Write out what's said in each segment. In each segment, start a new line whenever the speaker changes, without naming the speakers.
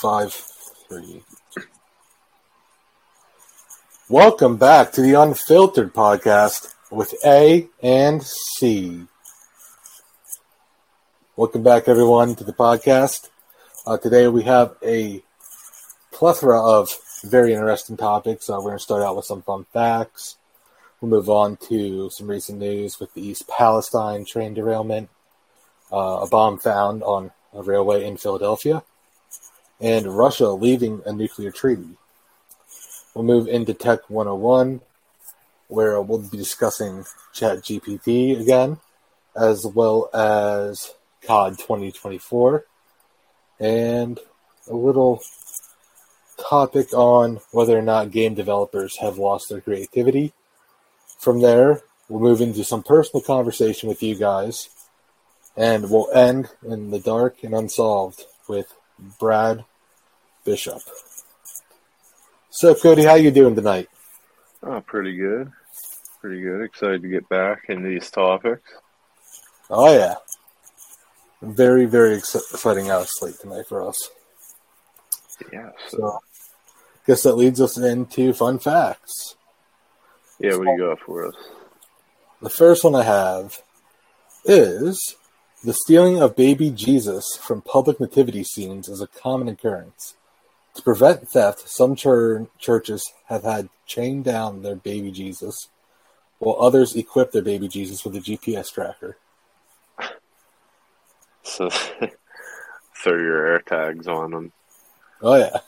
Five, three. Welcome back to the Unfiltered Podcast with A and C. Welcome back, everyone, to the podcast. Uh, today we have a plethora of very interesting topics. Uh, we're going to start out with some fun facts. We'll move on to some recent news with the East Palestine train derailment, uh, a bomb found on a railway in Philadelphia, and Russia leaving a nuclear treaty. We'll move into Tech 101, where we'll be discussing ChatGPT again, as well as COD 2024, and a little topic on whether or not game developers have lost their creativity. From there, we'll move into some personal conversation with you guys, and we'll end in the dark and unsolved with Brad Bishop. So, Cody, how you doing tonight?
Oh, pretty good. Pretty good. Excited to get back in these topics.
Oh yeah, very very exciting out of slate tonight for us.
Yeah.
So, so guess that leads us into fun facts.
Yeah, what do you got for us?
The first one I have is the stealing of baby Jesus from public nativity scenes is a common occurrence. To prevent theft, some chur- churches have had chained down their baby Jesus, while others equip their baby Jesus with a GPS tracker.
So, throw your air tags on them.
Oh yeah,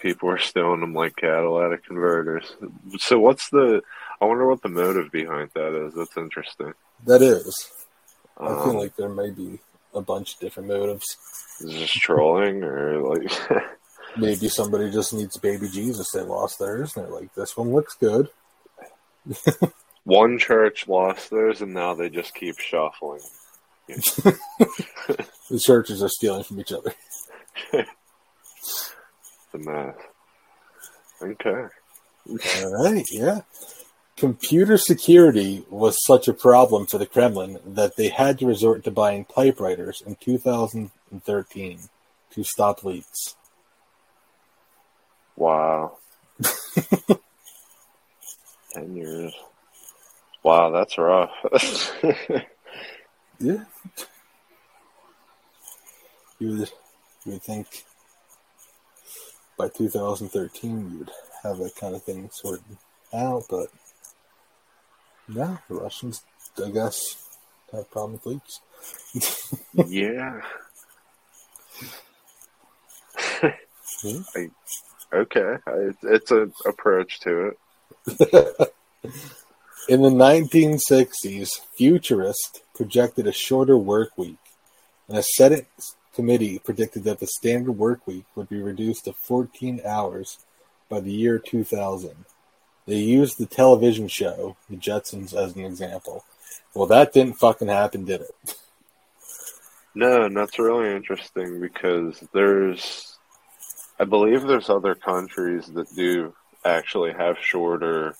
people are stealing them like catalytic converters. So, what's the? I wonder what the motive behind that is. That's interesting.
That is. I
Um,
feel like there may be a bunch of different motives.
Is this trolling or like?
Maybe somebody just needs baby Jesus. They lost theirs, and they're like, "This one looks good."
one church lost theirs, and now they just keep shuffling.
The churches are stealing from each other.
The mess. Okay.
All right, yeah. Computer security was such a problem for the Kremlin that they had to resort to buying typewriters in 2013 to stop leaks.
Wow. Ten years. Wow, that's rough.
Yeah. You would, you would think by 2013 you'd have that kind of thing sorted out, but no, the Russians, I guess, have problem with leaks.
yeah.
Hmm?
I, okay, I, it's an approach to it.
In the 1960s, futurists projected a shorter work week, and a Senate committee predicted that the standard work week would be reduced to 14 hours by the year 2000. They used the television show, The Jetsons, as an example. Well, that didn't fucking happen, did it?
No, and that's really interesting because there's, I believe there's other countries that do actually have shorter,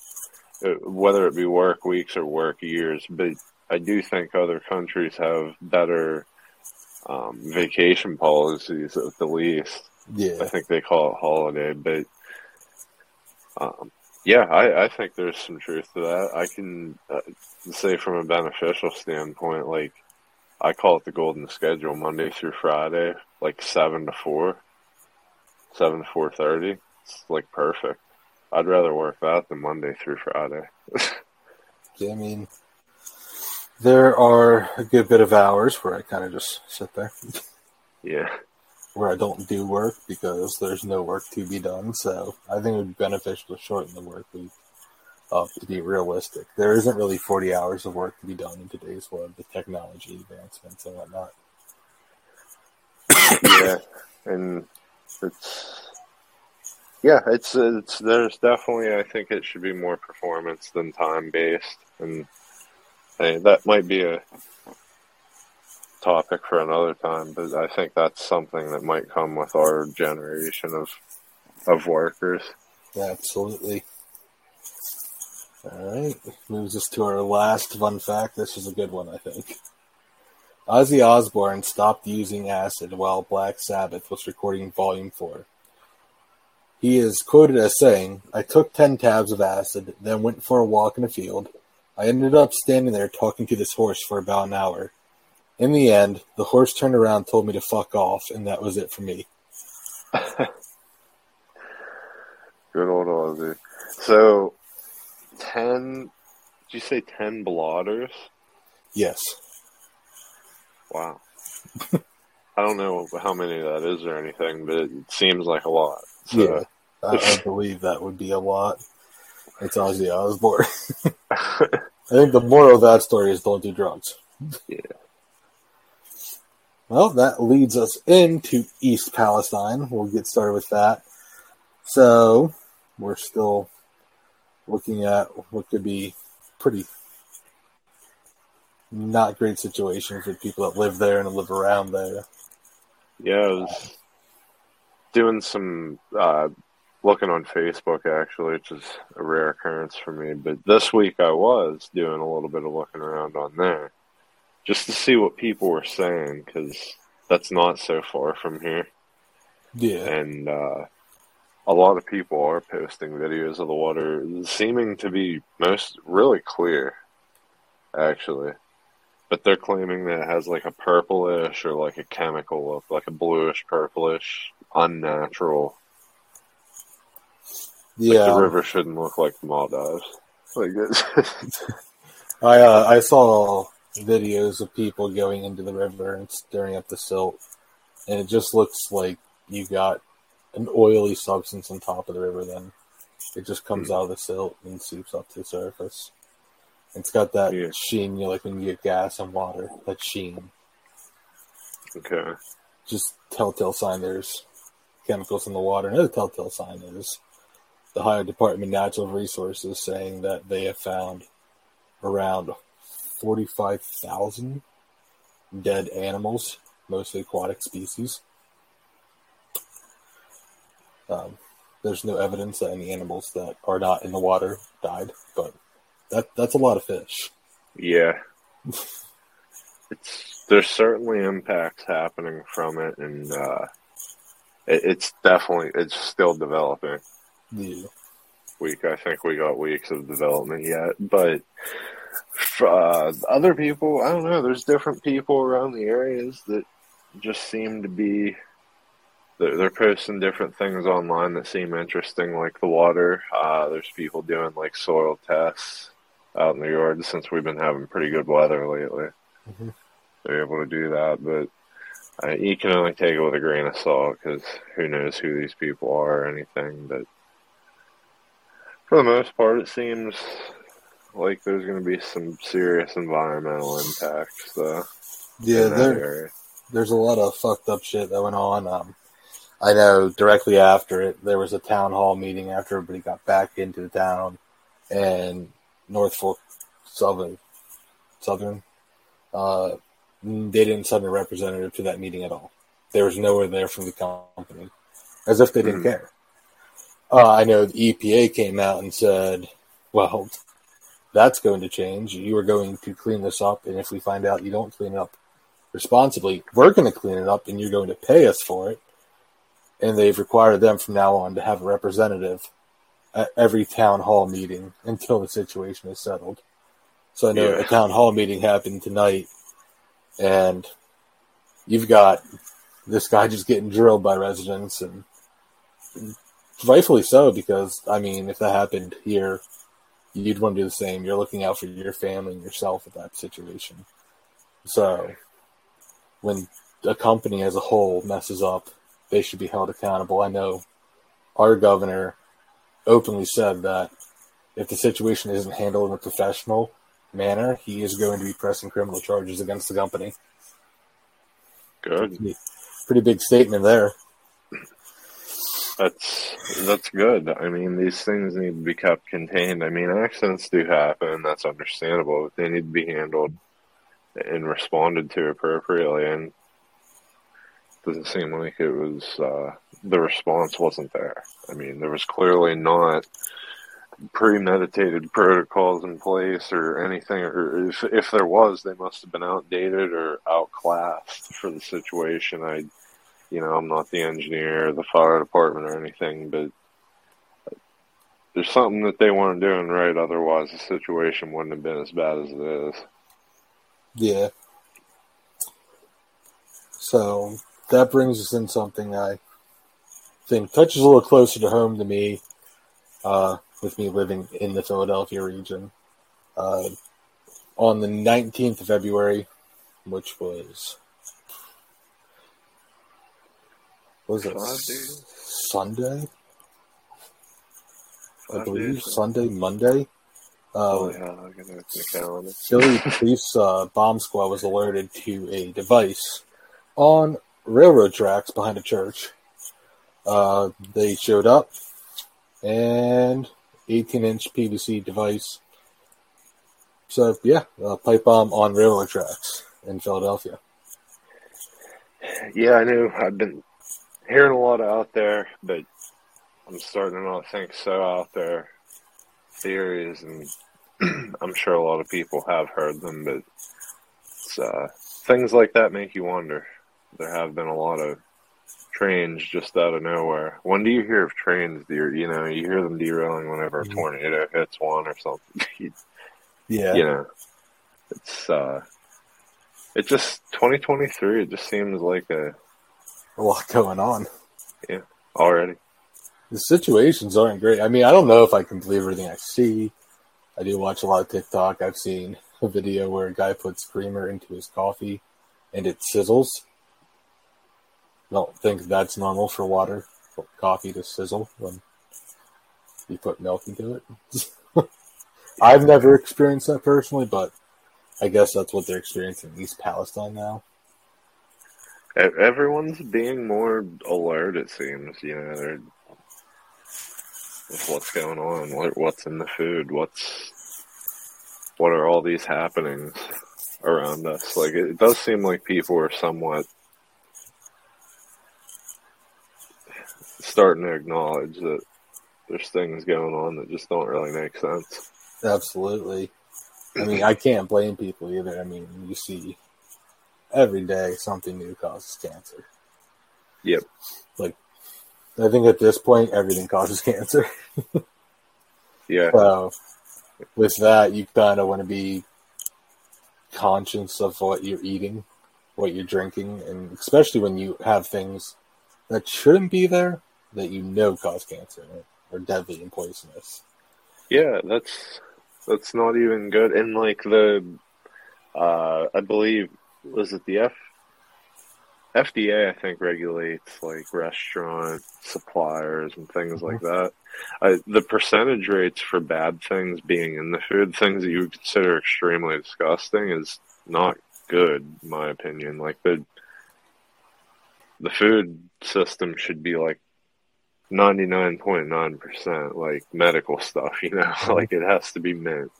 uh, whether it be work weeks or work years, but I do think other countries have better um, vacation policies at the least. I think they call it holiday, but um, yeah, I, I think there's some truth to that. I can uh, say from a beneficial standpoint, like I call it the golden schedule, Monday through Friday, like seven to four, seven to four thirty. It's like perfect. I'd rather work that than Monday through Friday.
Yeah, I mean, there are a good bit of hours where I kind of just sit there,
yeah,
where I don't do work because there's no work to be done. So I think it would be beneficial to shorten the work week. Uh, to be realistic, there isn't really 40 hours of work to be done in today's world with technology advancements and whatnot.
yeah, and it's yeah, it's it's there's definitely I think it should be more performance than time based, and hey, that might be a topic for another time. But I think that's something that might come with our generation of of workers.
Absolutely. All right, moves us to our last fun fact. This is a good one, I think. Ozzy Osbourne stopped using acid while Black Sabbath was recording Volume 4. He is quoted as saying, I took 10 tabs of acid, then went for a walk in a field. I ended up standing there talking to this horse for about an hour. In the end, the horse turned around told me to fuck off, and that was it for me.
Good old Ozzy. So, 10, did you say 10 blotters?
Yes.
Wow. I don't know how many that is or anything, but it seems like a lot. So.
Yeah, I, I believe that would be a lot. It's Ozzy Osbourne. I think the moral of that story is don't do drugs.
Yeah.
Well, that leads us into East Palestine. We'll get started with that. So, we're still looking at what could be pretty not great situation for people that live there and live around there.
Yeah, I was doing some uh, looking on Facebook actually, which is a rare occurrence for me. But this week I was doing a little bit of looking around on there just to see what people were saying because that's not so far from here.
Yeah,
and uh, a lot of people are posting videos of the water seeming to be most really clear, actually. But they're claiming that it has like a purplish or like a chemical look, like a bluish purplish, unnatural.
yeah.
Like the river shouldn't look like the Maldives. Like it.
I uh, I saw videos of people going into the river and stirring up the silt, and it just looks like you got an oily substance on top of the river. Then it just comes
Hmm.
out of the silt and seeps up to the surface. It's got that
Yeah.
sheen, you know, like when you get gas and water. That sheen,
okay.
just telltale sign there's chemicals in the water. Another telltale sign is the Ohio Department of Natural Resources saying that they have found around 45,000 dead animals, mostly aquatic species. Um, there's no evidence that any animals that are not in the water died, but that that's a lot of fish.
Yeah. it's there's certainly impacts happening from it, and uh, it, it's definitely it's still developing.
Yeah.
week. I think we got weeks of development yet, but uh, other people, I don't know. There's different people around the areas that just seem to be. They're, they're posting different things online that seem interesting, like the water. Uh, there's people doing like soil tests out in the yard since we've been having pretty good weather lately.
Mhm.
They're able to do that, but uh, you can only take it with a grain of salt because who knows who these people are or anything. But for the most part, it seems like there's going to be some serious environmental impacts. Though,
Yeah, there, there's a lot of fucked up shit that went on. Um, I know directly after it, there was a town hall meeting after everybody got back into the town, and Norfolk Southern, Southern, uh, they didn't send a representative to that meeting at all. There was nowhere there from the company, as if they didn't
Hmm.
care. Uh, I know the EPA came out and said, "Well, that's going to change. You are going to clean this up, and if we find out you don't clean it up responsibly, we're going to clean it up, and you're going to pay us for it." And they've required them from now on to have a representative at every town hall meeting until the situation is settled. So I know
Yeah.
a town hall meeting happened tonight, and you've got this guy just getting drilled by residents, and rightfully so because I mean, if that happened here, you'd want to do the same. You're looking out for your family and yourself at that situation. So when a company as a whole messes up, they should be held accountable. I know our governor openly said that if the situation isn't handled in a professional manner, he is going to be pressing criminal charges against the company.
Good.
Pretty big statement there.
That's that's good. I mean, these things need to be kept contained. I mean, accidents do happen. That's understandable. But they need to be handled and responded to appropriately. And it doesn't seem like it was uh, the response wasn't there. I mean, there was clearly not premeditated protocols in place or anything, or if if there was, they must have been outdated or outclassed for the situation. I, you know, I'm not the engineer, the fire department, or anything, but there's something that they weren't doing right. Otherwise, the situation wouldn't have been as bad as it is.
Yeah. So that brings us in something I think touches a little closer to home to me, uh, with me living in the Philadelphia region. Uh, on the 19th of February, which was was it Sunday? I believe Sunday, Monday. Uh,
oh, yeah, I'm gonna the calendar.
Philly Police uh, Bomb Squad was alerted to a device on railroad tracks behind a church. Uh, they showed up, and 18-inch PVC device. So yeah, pipe bomb on railroad tracks in Philadelphia.
Yeah, I knew. I've been hearing a lot out there, but I'm starting to not think so out there theories, and I'm sure a lot of people have heard them, but uh, things like that make you wonder. There have been a lot of trains just out of nowhere. When do you hear of trains? You, you know, you hear them derailing whenever a mm-hmm. tornado hits one or something.
yeah,
you know, it's uh, it just 2023. It just seems like a
a lot going on.
Yeah, already.
The situations aren't great. I mean, I don't know if I can believe everything I see. I do watch a lot of TikTok. I've seen a video where a guy puts creamer into his coffee and it sizzles don't think that's normal for water, for coffee to sizzle when you put milk into it. I've never experienced that personally, but I guess that's what they're experiencing in East Palestine now.
Everyone's being more alert. It seems, you know, they're what's going on, what, what's in the food, what's what are all these happenings around us. Like it does seem like people are somewhat starting to acknowledge that there's things going on that just don't really make sense.
Absolutely. I mean, I can't blame people either. I mean, you see every day something new causes cancer.
Yep.
Like, I think at this point, everything causes cancer.
yeah.
So, with that, you kind of want to be conscious of what you're eating, what you're drinking, and especially when you have things that shouldn't be there that you know cause cancer or deadly and poisonous.
Yeah, that's that's not even good. And like the, uh, I believe was it the F FDA, I think, regulates like restaurant suppliers and things like that. Uh, the percentage rates for bad things being in the food, things that you would consider extremely disgusting, is not good, in my opinion. Like the the food system should be like 99.9% like medical stuff, you know, like it has to be mint.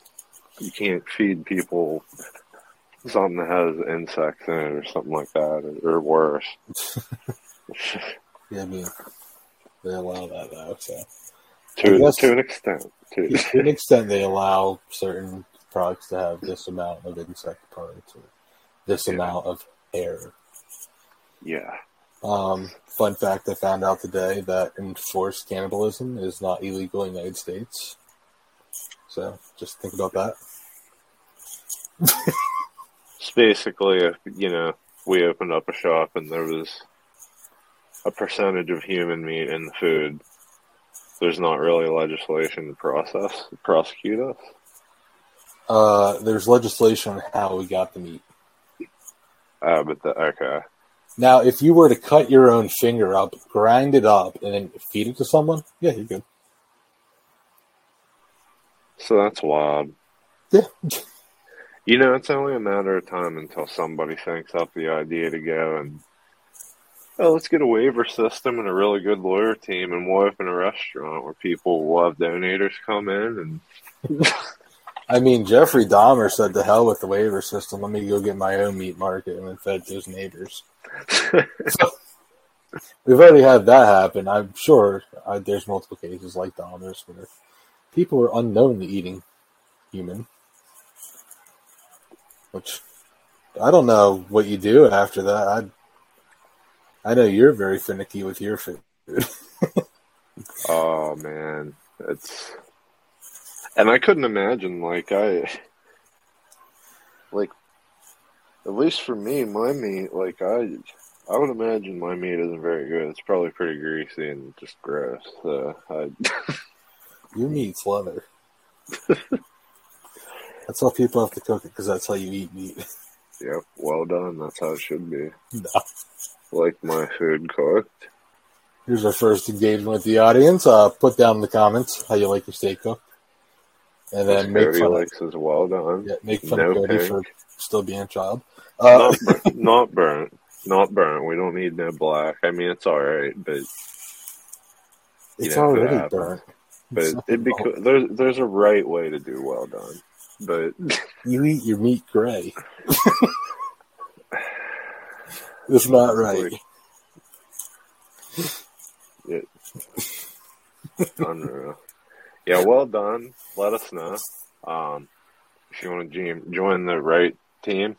You can't feed people something that has insects in it or something like that or, or worse.
yeah, I mean, they allow that though, so.
To, guess, to an extent.
To. to an extent, they allow certain products to have this amount of insect parts or this yeah. amount of air.
Yeah.
Um, fun fact I found out today that enforced cannibalism is not illegal in the United States. So just think about that.
it's basically, if, you know, we opened up a shop and there was a percentage of human meat in the food. There's not really legislation to process, to prosecute us.
Uh, there's legislation on how we got the meat.
Uh, but the, okay.
Now, if you were to cut your own finger up, grind it up, and then feed it to someone, yeah, you're good.
So that's wild.
Yeah.
You know, it's only a matter of time until somebody thinks up the idea to go and, oh, let's get a waiver system and a really good lawyer team, and we'll open a restaurant where people will have donators come in and.
I mean, Jeffrey Dahmer said, "To hell with the waiver system. Let me go get my own meat market and then fed to his neighbors." We've already had that happen. I'm sure uh, there's multiple cases like Dahmer's where people are unknown to eating human. Which I don't know what you do after that. I I know you're very finicky with your food.
oh man, it's and I couldn't imagine like I like at least for me, my meat like I I would imagine my meat isn't very good. It's probably pretty greasy and just gross. So I
Your meat's leather. that's how people have to cook it because that's how you eat meat.
Yep, well done. That's how it should be.
no.
Like my food cooked.
Here's our first engagement with the audience. Uh, put down in the comments how you like your steak cooked, and then make
Cody
fun.
likes his well done.
Of, yeah, make fun
No
of Cody
pink.
for still being a child. Uh,
not, burnt, not burnt. Not burnt. We don't need no black. I mean, it's all right, but
it's
know,
already
happens.
burnt.
but
It's
it,
nothing
be,
wrong.
there's there's a right way to do well done. But
You eat your meat gray. it's not right.
it, unreal. Yeah, well done. Let us know. Um, if you want to join the right team,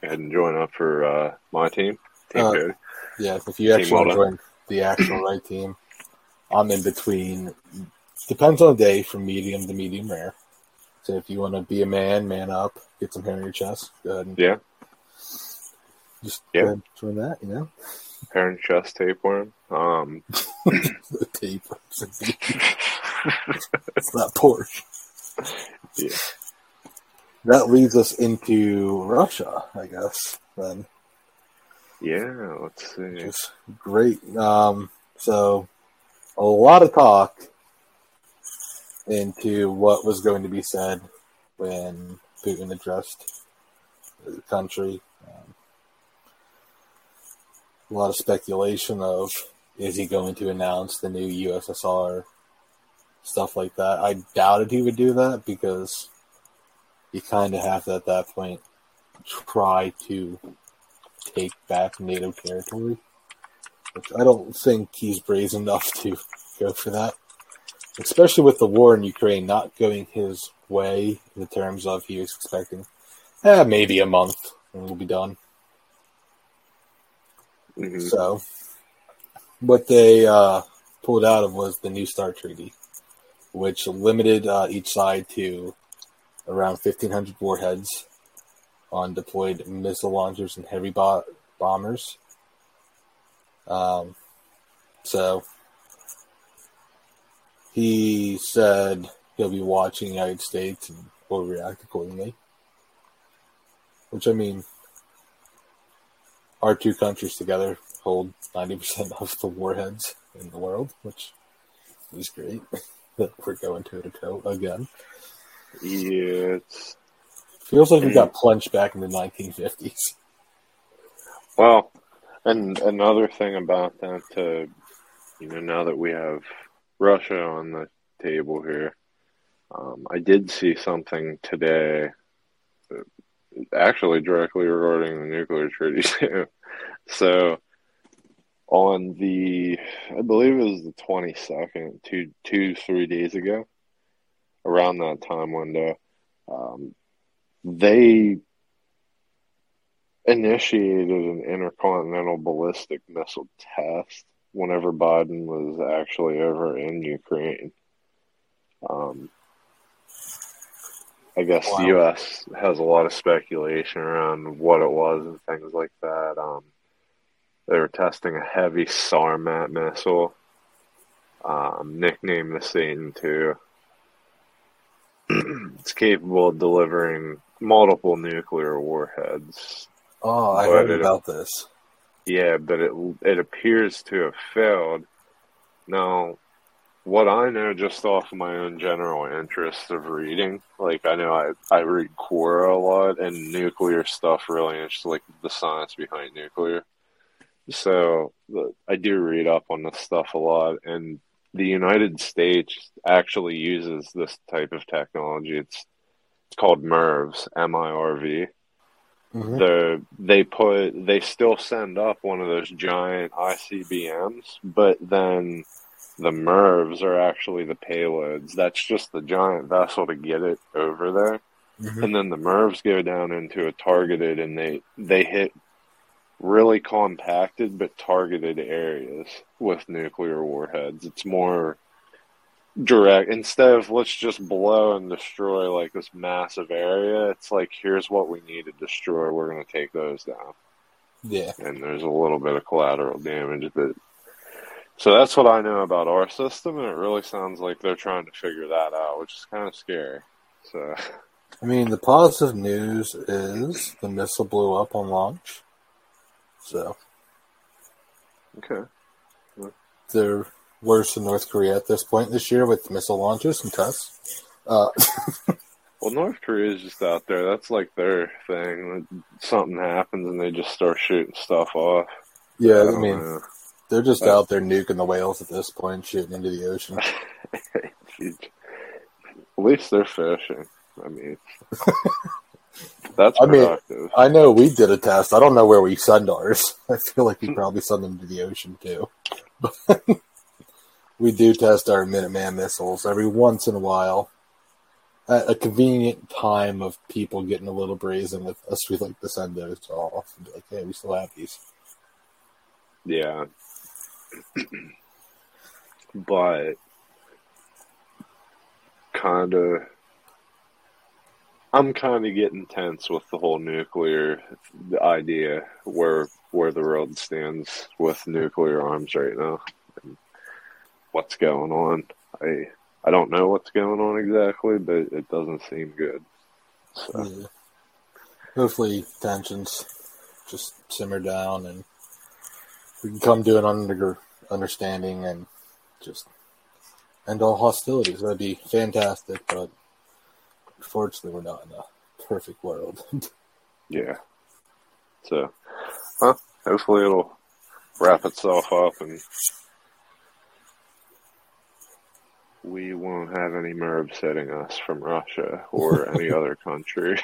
go ahead and join up for uh, my team, Team
Uh,
Cody.
Yeah, if you actually want join the actual right team, I'm in between. Depends on the day, from medium to medium rare. So if you want to be a man, man up, get some hair on your chest, go ahead and
Yeah,
just
Yeah.
and join that. You know,
parent chest tapeworm. Um,
the tape. it's not pork.
Yeah.
That leads us into Russia, I guess. Then.
yeah, let's see.
which is great. Um, so, a lot of talk into what was going to be said when Putin addressed the country. Um, a lot of speculation of is he going to announce the new USSR, stuff like that. I doubted he would do that because you kind of have to, at that point, try to take back NATO territory. Which I don't think he's brazen enough to go for that. Especially with the war in Ukraine not going his way in the terms of he was expecting eh, maybe a month and we'll be done.
Mhm.
So what they uh, pulled out of was the New START Treaty, which limited uh, each side to around 1,500 warheads on deployed missile launchers and heavy bo- bombers. Um, so he said he'll be watching the United States and will react accordingly. Which I mean, our two countries together hold 90% of the warheads in the world, which is great. that We're going toe to toe again.
Yeah, it's
Feels like we got plunged back in the 1950s.
Well, and another thing about that, uh, you know, now that we have Russia on the table here, um, I did see something today, uh, actually directly regarding the nuclear treaty too. So, on the, I believe it was the twenty second, two, two, three days ago, around that time window, um, they initiated an intercontinental ballistic missile test whenever Biden was actually over in Ukraine. Um, I guess
Wow.
the U.S. has a lot of speculation around what it was and things like that. Um, they were testing a heavy Sarmat missile, um, nicknamed the Satan II. it's capable of delivering multiple nuclear warheads
Oh, I heard
it-
about this.
Yeah, but it it appears to have failed. Now, what I know just off of my own general interest of reading, like I know I I read Quora a lot and nuclear stuff really interests like the science behind nuclear. So I do read up on this stuff a lot, and the United States actually uses this type of technology. It's it's called MIRVs, M I R V
Mhm.
the they put they still send up one of those giant ICBMs, but then the MIRVs are actually the payloads. That's just the giant vessel to get it over there.
Mhm.
And then the MIRVs go down into a targeted and they, they hit really compacted but targeted areas with nuclear warheads. It's more direct. Instead of let's just blow and destroy like this massive area, it's like here's what we need to destroy. We're going to take those down
Yeah.
and there's a little bit of collateral damage but so that's what I know about our system and it really sounds like they're trying to figure that out which is kind of scary so
I mean, the positive news is the missile blew up on launch. So
okay
they're worse than North Korea at this point this year with missile launches and tests. Uh,
well North Korea is just out there that's like their thing something happens and they just start shooting stuff off
yeah, I
don't
mean,
know.
they're just
Uh,
out there nuking the whales at this point, shooting into the ocean.
At least they're fishing I mean that's
I mean- I know we did a test. I don't know where we send ours. I feel like we probably send them to the ocean too. But we do test our Minuteman missiles every once in a while. At a convenient time of people getting a little brazen with us, we like to send those off and be like, hey, we still have these.
Yeah. but kind of I'm kind of getting tense with the whole nuclear idea where where the world stands with nuclear arms right now and what's going on. I I don't know what's going on exactly, but it doesn't seem good. So,
Yeah. Hopefully tensions just simmer down and we can come to an under, understanding and just end all hostilities. That'd be fantastic, but unfortunately we're not in a perfect world.
yeah. So, huh, hopefully it'll wrap itself up and we won't have any MIRVs hitting us from Russia or any other country.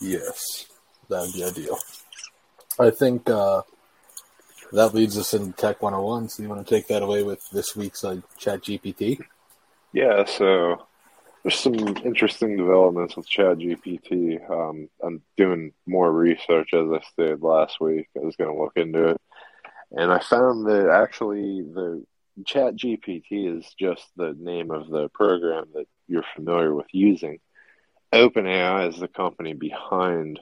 yes, that would be ideal. I think uh, that leads us into Tech 101. So you want to take that away with this week's uh, Chat GPT?
Yeah, so there's some interesting developments with ChatGPT. Um, I'm doing more research as I stated last week. I was going to look into it, and I found that actually the ChatGPT is just the name of the program that you're familiar with using. OpenAI is the company behind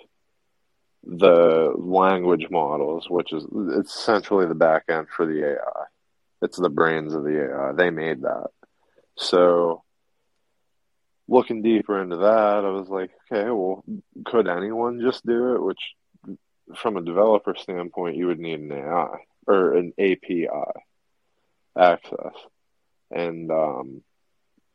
the language models, which is it's essentially the back end for the AI. It's the brains of the AI. They made that. So looking deeper into that, I was like, okay, well, could anyone just do it? Which, from a developer standpoint, you would need an AI or an API access. And um,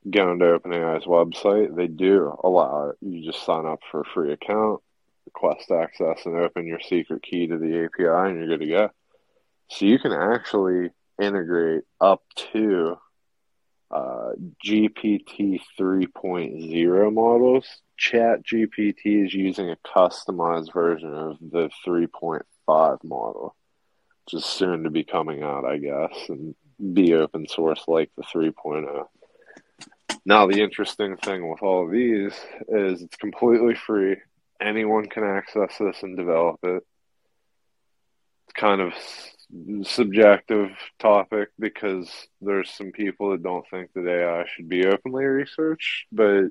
going to OpenAI's website, they do allow. You just sign up for a free account, request access, and open your secret key to the API, and you're good to go. So you can actually integrate up to uh, GPT 3.0 models. Chat GPT is using a customized version of the 3.5 model, which is soon to be coming out, I guess, and be open source like the 3.0. Now, the interesting thing with all of these is it's completely free. Anyone can access this and develop it. It's kind of subjective topic because there's some people that don't think that AI should be openly researched, but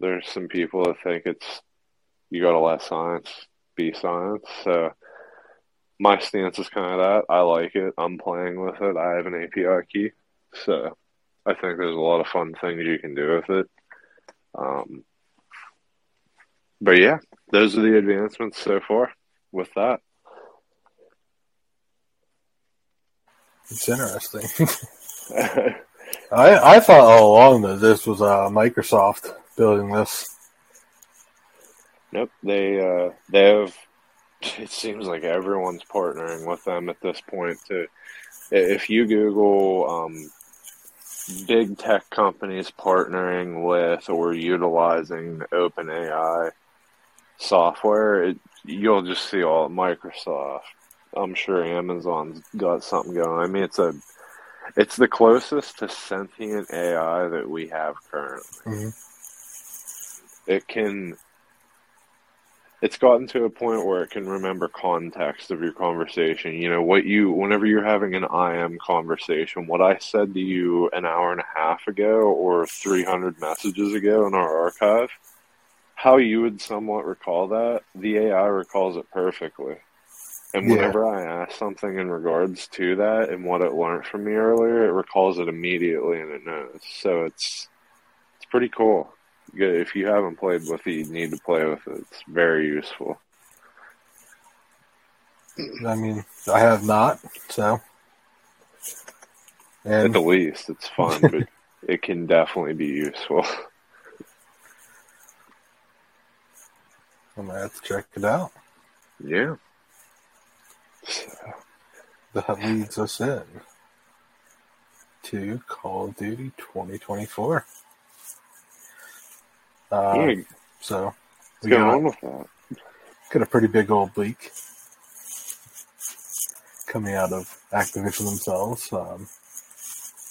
there's some people that think it's you gotta let science be science. So my stance is kind of that. I like it. I'm playing with it. I have an API key, so I think there's a lot of fun things you can do with it. Um, but yeah, those are the advancements so far with that.
It's interesting. I I thought all along that this was uh, Microsoft building this.
Nope, they uh, they have. It seems like everyone's partnering with them at this point. To if you Google um, big tech companies partnering with or utilizing OpenAI software, it, you'll just see all Microsoft. I'm sure Amazon's got something going. I mean, it's a It's the closest to sentient AI that we have currently.
hmm
It can. It's gotten to a point where it can remember context of your conversation. You know, what you, whenever you're having an IM conversation, what I said to you an hour and a half ago or 300 messages ago in our archive, how you would somewhat recall that, the AI recalls it perfectly. And
Yeah.
whenever I ask something in regards to that and what it learned from me earlier, it recalls it immediately and it knows. So it's it's pretty cool. If you haven't played with it, you need to play with it. It's very useful.
I mean, I have not, so.
At the least, it's fun, but it can definitely be useful.
I'm gonna have to check it out.
Yeah. So,
That leads us in to Call of Duty 2024. Uh, So
what's
we
going
got,
on with that?
got a pretty big old leak coming out of Activision themselves. Um,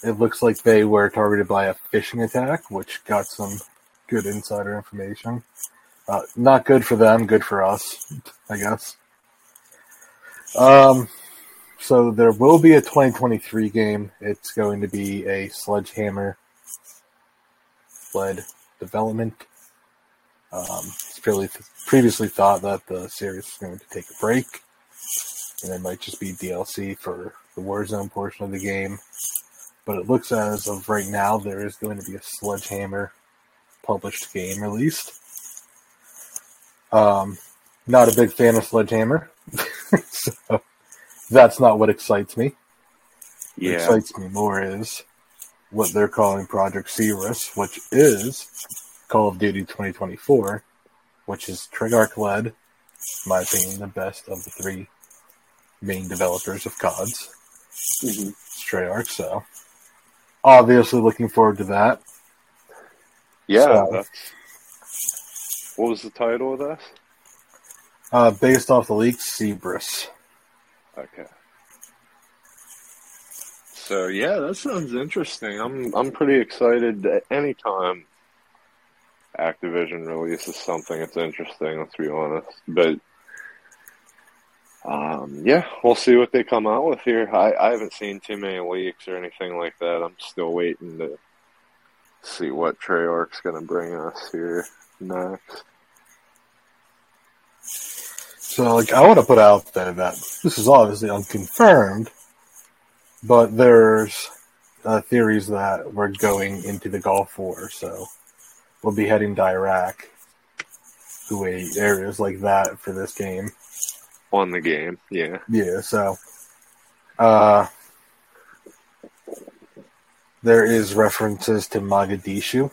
it looks like they were targeted by a phishing attack, which got some good insider information. Uh, not good for them, good for us, I guess. Um, so there will be a 2023 game. It's going to be a Sledgehammer led development. Um, it's purely previously thought that the series is going to take a break, and it might just be DLC for the Warzone portion of the game. But it looks as of right now there is going to be a Sledgehammer published game released. Um, not a big fan of Sledgehammer, so that's not what excites me. What excites me more is what they're calling Project Cerus, which is Call of Duty 2024, which is Treyarch led, in my opinion, the best of the three main developers of CODs.
Mhm.
It's Treyarch, so obviously looking forward to that.
Yeah,
So-
that's. What was the title of this?
Uh, based off the leaks, Cerberus.
Okay. So yeah, that sounds interesting. I'm I'm pretty excited. Anytime Activision releases something, it's interesting. Let's be honest, but um, yeah, we'll see what they come out with here. I, I haven't seen too many leaks or anything like that. I'm still waiting to see what Treyarch's going to bring us here next.
So, like, I want to put out there that this is obviously unconfirmed, but there's uh, theories that we're going into the Gulf War, so we'll be heading to Iraq, Kuwait, areas like that for this game.
On the game, yeah.
Yeah, so uh, there is references to Mogadishu.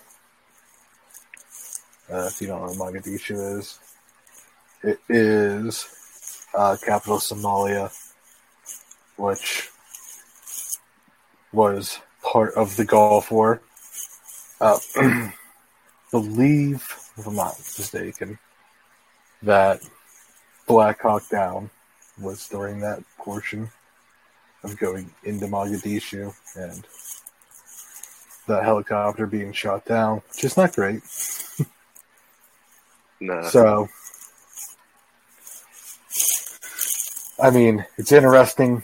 Uh, if you don't know what Mogadishu is, it is uh, capital Somalia, which was part of the Gulf War. Uh, believe, if I'm not mistaken, that Black Hawk Down was during that portion of going into Mogadishu and the helicopter being shot down, which is not great.
Nah.
So, I mean, it's interesting.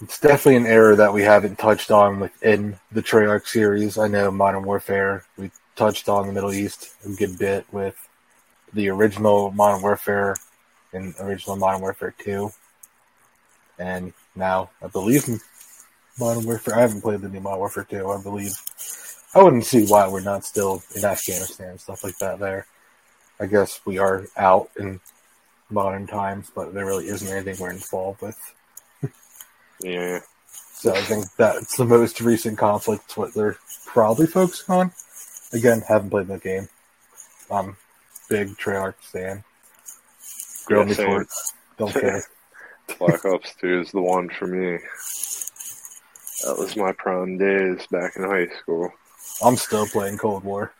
It's definitely an error that we haven't touched on within the Treyarch series. I know Modern Warfare, we touched on the Middle East a good bit with the original Modern Warfare and original Modern Warfare 2. And now, I believe Modern Warfare, I haven't played the new Modern Warfare 2, I believe. I wouldn't see why we're not still in Afghanistan and stuff like that there. I guess we are out in modern times, but there really isn't anything we're involved with.
yeah.
So I think that's the most recent conflict, what they're probably focusing on. Again, haven't played the game. I'm big Treyarch fan. Grill me for it. Don't care.
Black Ops 2 is the one for me. That was my prime days back in high school.
I'm still playing Cold War.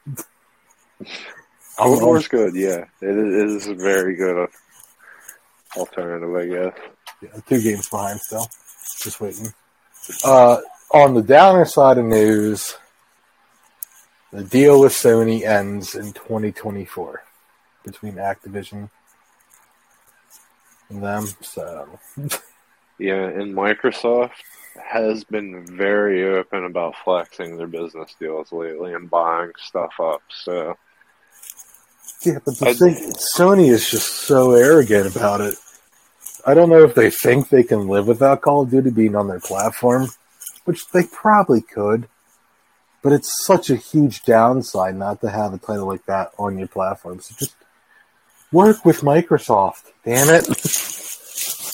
Cold War's good, yeah. It is, it is very good alternative, I guess.
Yeah, two games behind still. Just waiting. Uh, on the downer side of news, the deal with Sony ends in 2024 between Activision and them. So,
Yeah, and Microsoft has been very open about flexing their business deals lately and buying stuff up. So
yeah, but the
I-
thing, Sony is just so arrogant about it. I don't know if they think they can live without Call of Duty being on their platform, which they probably could. But it's such a huge downside not to have a title like that on your platform. So just work with Microsoft. Damn it.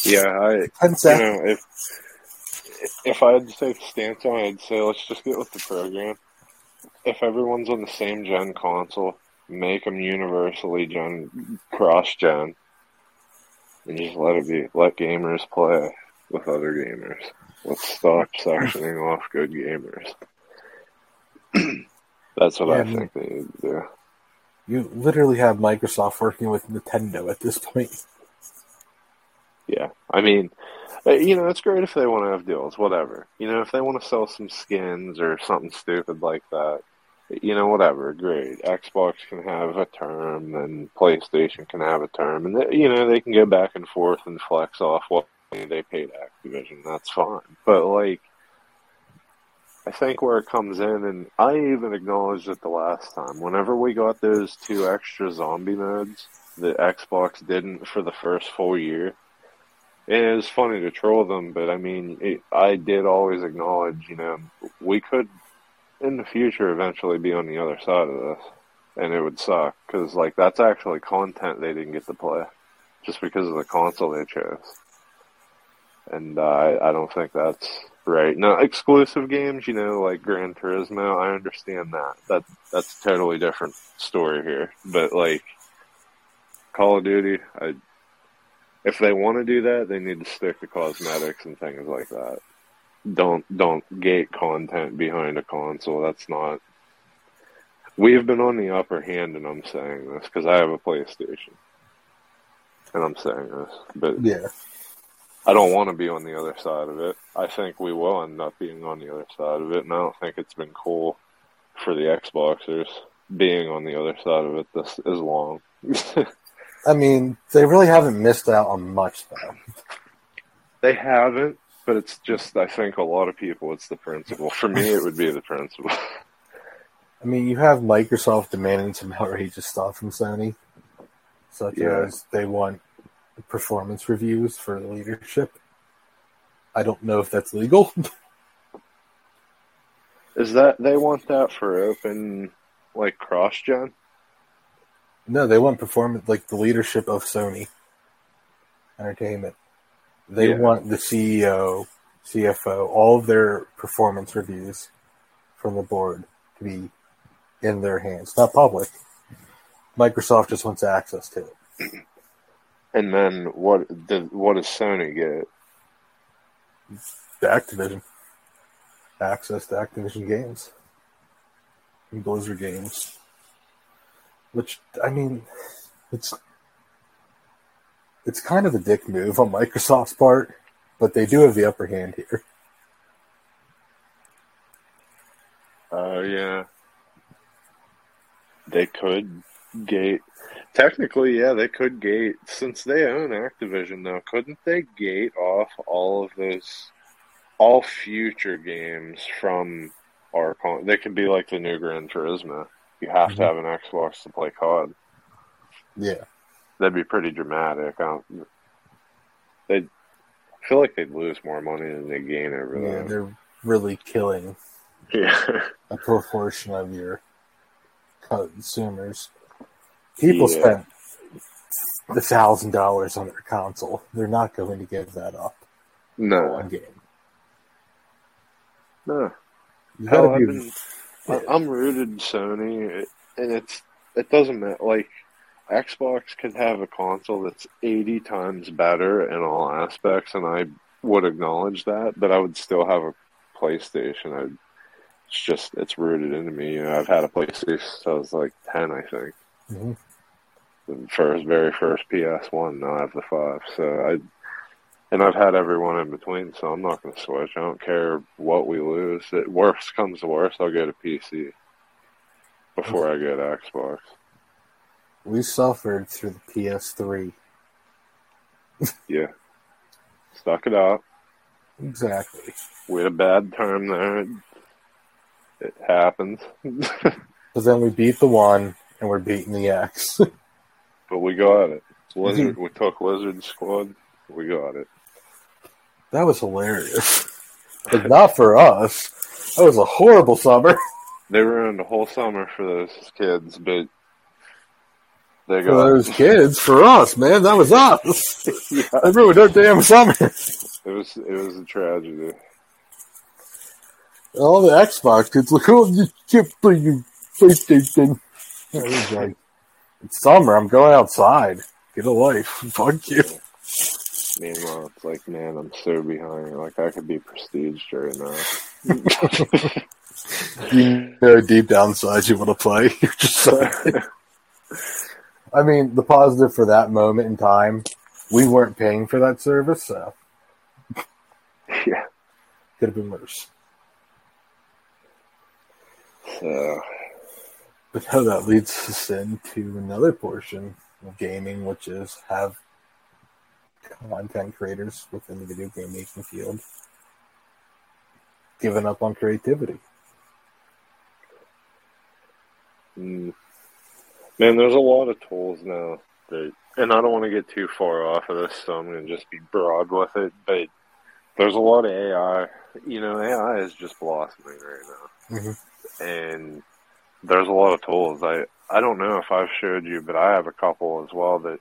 yeah, I you know if if I had to take a stance on it, I'd say let's just get with the program. If everyone's on the same gen console, make them universally gen cross gen, and just let it be. Let gamers play with other gamers. Let's stop sectioning off good gamers. That's what I think they need to do.
You literally have Microsoft working with Nintendo at this point.
Yeah, I mean, uh, you know, it's great if they want to have deals, whatever. You know, if they want to sell some skins or something stupid like that, you know, whatever, great. Xbox can have a term, and PlayStation can have a term, and they, you know, they can go back and forth and flex off what they paid Activision. That's fine, but like. I think where it comes in, and I even acknowledged it the last time. Whenever we got those two extra zombie modes that Xbox didn't for the first full year, it was funny to troll them, but I mean, it, I did always acknowledge, you know, we could in the future eventually be on the other side of this, and it would suck because like that's actually content they didn't get to play just because of the console they chose, and uh, I, I don't think that's right. Now, exclusive games, you know, like Gran Turismo, I understand that. That that's a totally different story here, but like Call of Duty, I if they want to do that, they need to stick to cosmetics and things like that. Don't don't gate content behind a console. That's not. We've been on the upper hand, and I'm saying this because I have a PlayStation, and I'm saying this, but
Yeah.
I don't want to be on the other side of it. I think we will end up being on the other side of it, and I don't think it's been cool for the Xboxers being on the other side of it this as long.
I mean, they really haven't missed out on much, though.
They haven't, but it's just I think a lot of people it's the principle. For me, it would be the principle.
I mean, you have Microsoft demanding some outrageous stuff from Sony, such
Yeah.
as they want performance reviews for the leadership. I don't know if that's legal.
Is that they want that for open like cross gen?
no, they want performance like the leadership of Sony Entertainment. They
Yeah.
want the CEO, CFO, all of their performance reviews from the board to be in their hands, not public. Microsoft just wants access to it.
And then what? The, what does Sony get?
The Activision access to Activision games and Blizzard games, which I mean, it's it's kind of a dick move on Microsoft's part, but they do have the upper hand here.
Oh yeah, they could gate. Technically, yeah, they could gate since they own Activision. Though, couldn't they gate off all of those, all future games from our con? They could be like the new Gran Turismo. You have
Mhm.
to have an Xbox to play COD.
Yeah,
That'd be pretty dramatic. They'd feel like they'd lose more money than they gain over
yeah, they're really killing
Yeah.
a proportion of your consumers. People
Yeah.
spent the thousand dollars on their console. They're not going to give that up
no.
one game.
No. Hell,
be-
been, I'm rooted Sony, and it's it doesn't matter. Like Xbox can have a console that's 80 times better in all aspects, and I would acknowledge that. But I would still have a PlayStation. I, it's just it's rooted into me. You know, I've had a PlayStation since I was like 10, I think.
Mhm.
The first, very first PS1. Now I have the five. So I, And I've had everyone in between, so I'm not going to switch. I don't care what we lose. It worst comes to worst, I'll go to PC before I go to Xbox.
We suffered through the PS3.
Yeah, stuck it out.
Exactly.
We had a bad time there. It happens,
But then we beat the one, and we're beating the X.
but we got it. Lizard, we took Lizard Squad. We got it.
that was hilarious. But not for us. That was a horrible summer.
They ruined the whole summer for those kids, but they
For those kids, for us, man, that was us.
yeah,
They ruined our damn summer.
it was it was a tragedy.
All the Xbox kids like, oh, you can't play your PlayStation. Like, it's summer. I'm going outside. Get a life. Fuck you.
Meanwhile, it's like, man, I'm so behind. Like I could be prestiged right now.
You know, deep down inside, you want to play. You're just so. I mean, the positive for that moment in time, we weren't paying for that service, so
yeah.
could have been worse.
So
But how that leads us into another portion of gaming, which is have content creators within the video game making field given up on creativity.
Mm. Man, there's a lot of tools now that, and I don't want to get too far off of this, so I'm going to just be broad with it. But there's a lot of AI. You know, AI is just blossoming right now,
Mhm.
and there's a lot of tools. I I don't know if I've showed you, but I have a couple as well. That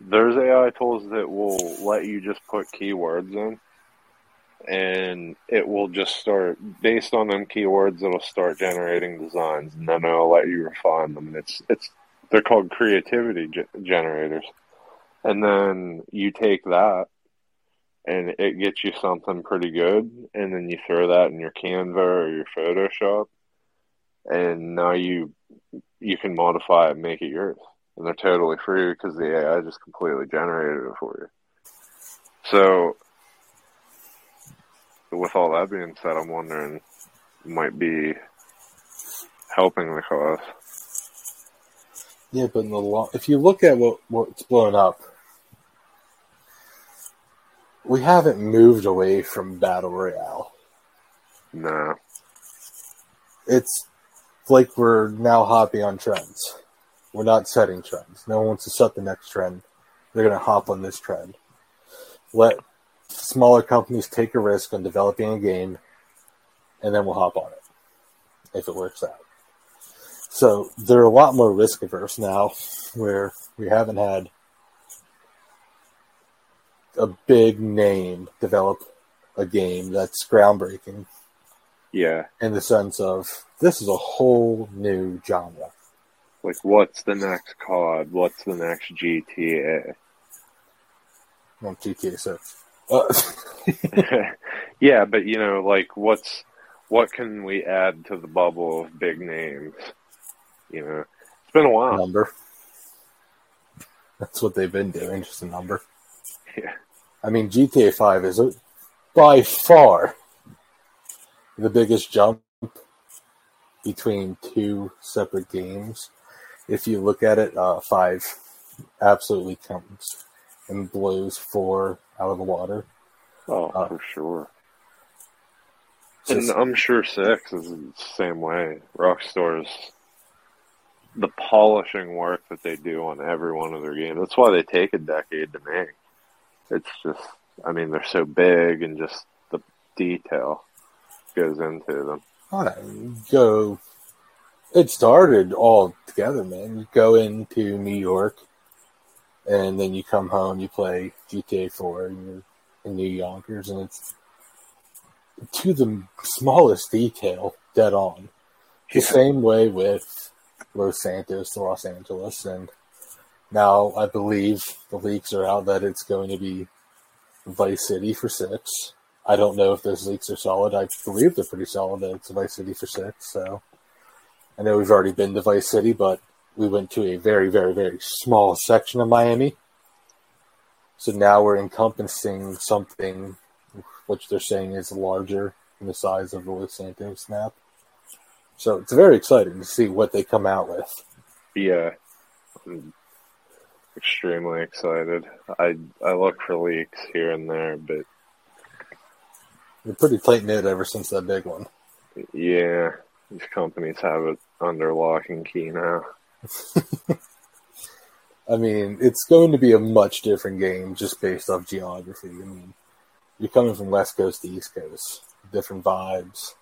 there's AI tools that will let you just put keywords in. And it will just start based on them keywords. It'll start generating designs, and then it'll let you refine them. And it's it's they're called creativity ge- generators. And then you take that and it gets you something pretty good. And then you throw that in your Canva or your Photoshop. And now you, you can modify it and make it yours. And they're totally free because the AI just completely generated it for you. So with all that being said, I'm wondering might be helping the cause.
Yeah, but in the long, if you look at what what's blown up, we haven't moved away from battle royale.
No.
It's like we're now hopping on trends. We're not setting trends. No one wants to set the next trend. They're going to hop on this trend. Let smaller companies take a risk on developing a game, and then we'll hop on it if it works out. So they're a lot more risk averse now, where we haven't had a big name develop a game that's groundbreaking
Yeah.
in the sense of this is a whole new genre.
Like, what's the next COD? What's the next GTA?
Well, GTA Six. Uh,
yeah, but you know, like, what's what can we add to the bubble of big names? You know, it's been a while.
number. That's what they've been doing, just a number.
Yeah.
I mean, GTA Five is a, by far the biggest jump between two separate games. If you look at it, uh, five absolutely comes and blows four out of the water.
Oh,
Uh,
for sure.
Just-
And I'm sure six is the same way. Rockstar's the polishing work that they do on every one of their games. That's why they take a decade to make. It's just, I mean, they're so big and just the detail goes into them.
Go. It started all together, man. You go into New York, and then you come home. You play GTA Four, and you're in New Yonkers, and it's to the smallest detail, dead on. The
Yeah.
same way with Los Santos to Los Angeles, and now I believe the leaks are out that it's going to be Vice City for six. I don't know if those leaks are solid. I believe they're pretty solid that it's Vice City for six. So I know we've already been to Vice City, but we went to a very, very, very small section of Miami. So now we're encompassing something which they're saying is larger than the size of the Los Santos map. So it's very exciting to see what they come out with.
Yeah, I'm extremely excited. I I look for leaks here and there, but
they're pretty tight knit ever since that big one.
Yeah, these companies have it under lock and key now.
I mean, it's going to be a much different game just based off geography. I mean, you're coming from West Coast to East Coast, different vibes.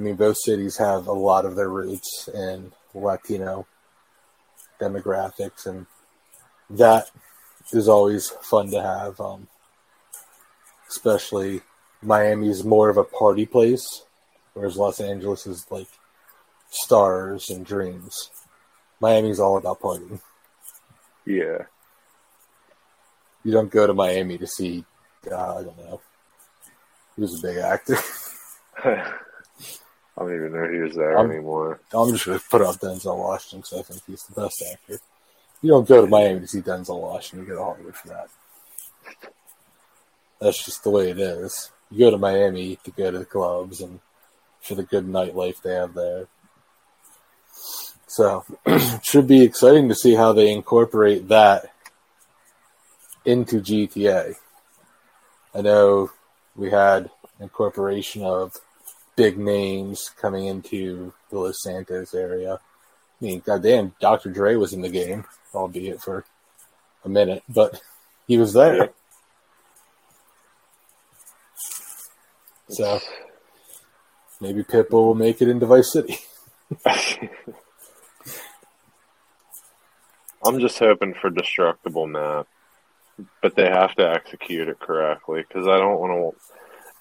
I mean, both cities have a lot of their roots in Latino demographics, and that is always fun to have. Um, especially Miami is more of a party place, whereas Los Angeles is like stars and dreams. Miami's all about partying.
Yeah.
You don't go to Miami to see, uh, I don't know, who's a big actor.
I don't even know who's there
I'm-
anymore.
I'm just going to put out Denzel Washington because I think he's the best actor. You don't go to Miami to see Denzel Washington. You go to Hollywood for that. That's just the way it is. You go to Miami to go to the clubs and for the good nightlife they have there. So, it should be exciting to see how they incorporate that into GTA. I know we had incorporation of big names coming into the Los Santos area. I mean, goddamn, Dr. Dre was in the game, albeit for a minute, but he was there.
Yeah.
So maybe Pitbull will make it into Vice City.
I'm just hoping for destructible map, but they have to execute it correctly because I don't want to.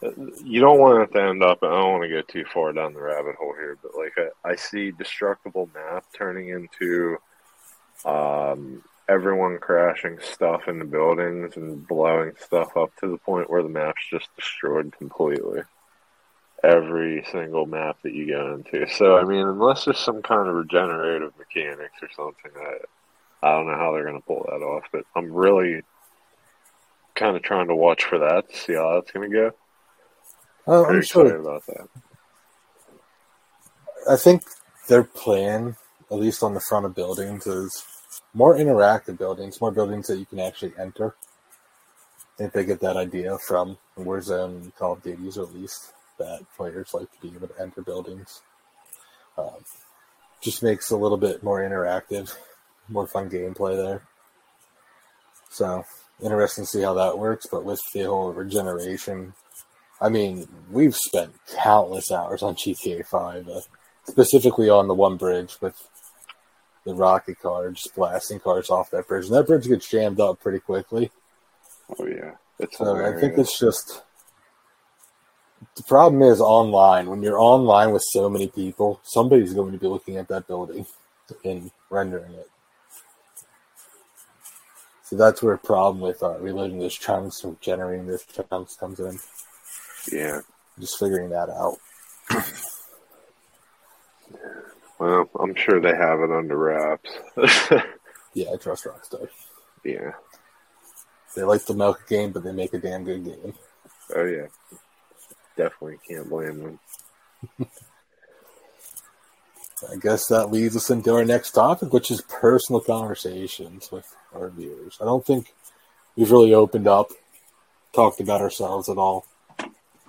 You don't want it to end up. I don't want to go too far down the rabbit hole here, but like I, I see destructible map turning into um, everyone crashing stuff in the buildings and blowing stuff up to the point where the map's just destroyed completely. Every single map that you go into. So I mean, unless there's some kind of regenerative mechanics or something, I I don't know how they're going to pull that off. But I'm really kind of trying to watch for that to see how that's going to go. Pretty
I'm sure.
about that.
I think their plan, at least on the front of buildings, is more interactive buildings, more buildings that you can actually enter. I think they get that idea from Warzone and Call of Duty's at least that players like to be able to enter buildings. Um, just makes a little bit more interactive, more fun gameplay there. So interesting to see how that works. But with the whole regeneration, I mean, we've spent countless hours on GTA Five, uh, specifically on the one bridge with the rocket car, just blasting cars off that bridge, and that bridge gets jammed up pretty quickly.
Oh yeah, it's
So I think it's just the problem is online. When you're online with so many people, somebody's going to be looking at that building and rendering it. So that's where a problem with uh, reloading those chunks or generating those chunks comes in.
Yeah.
Just figuring that out.
Well, I'm sure they have it under wraps.
Yeah, I trust Rockstar.
yeah.
They like to milk a game, but they make a damn good game.
Oh yeah. Definitely can't blame them.
I guess that leads us into our next topic, which is personal conversations with our viewers. I don't think we've really opened up, talked about ourselves at all.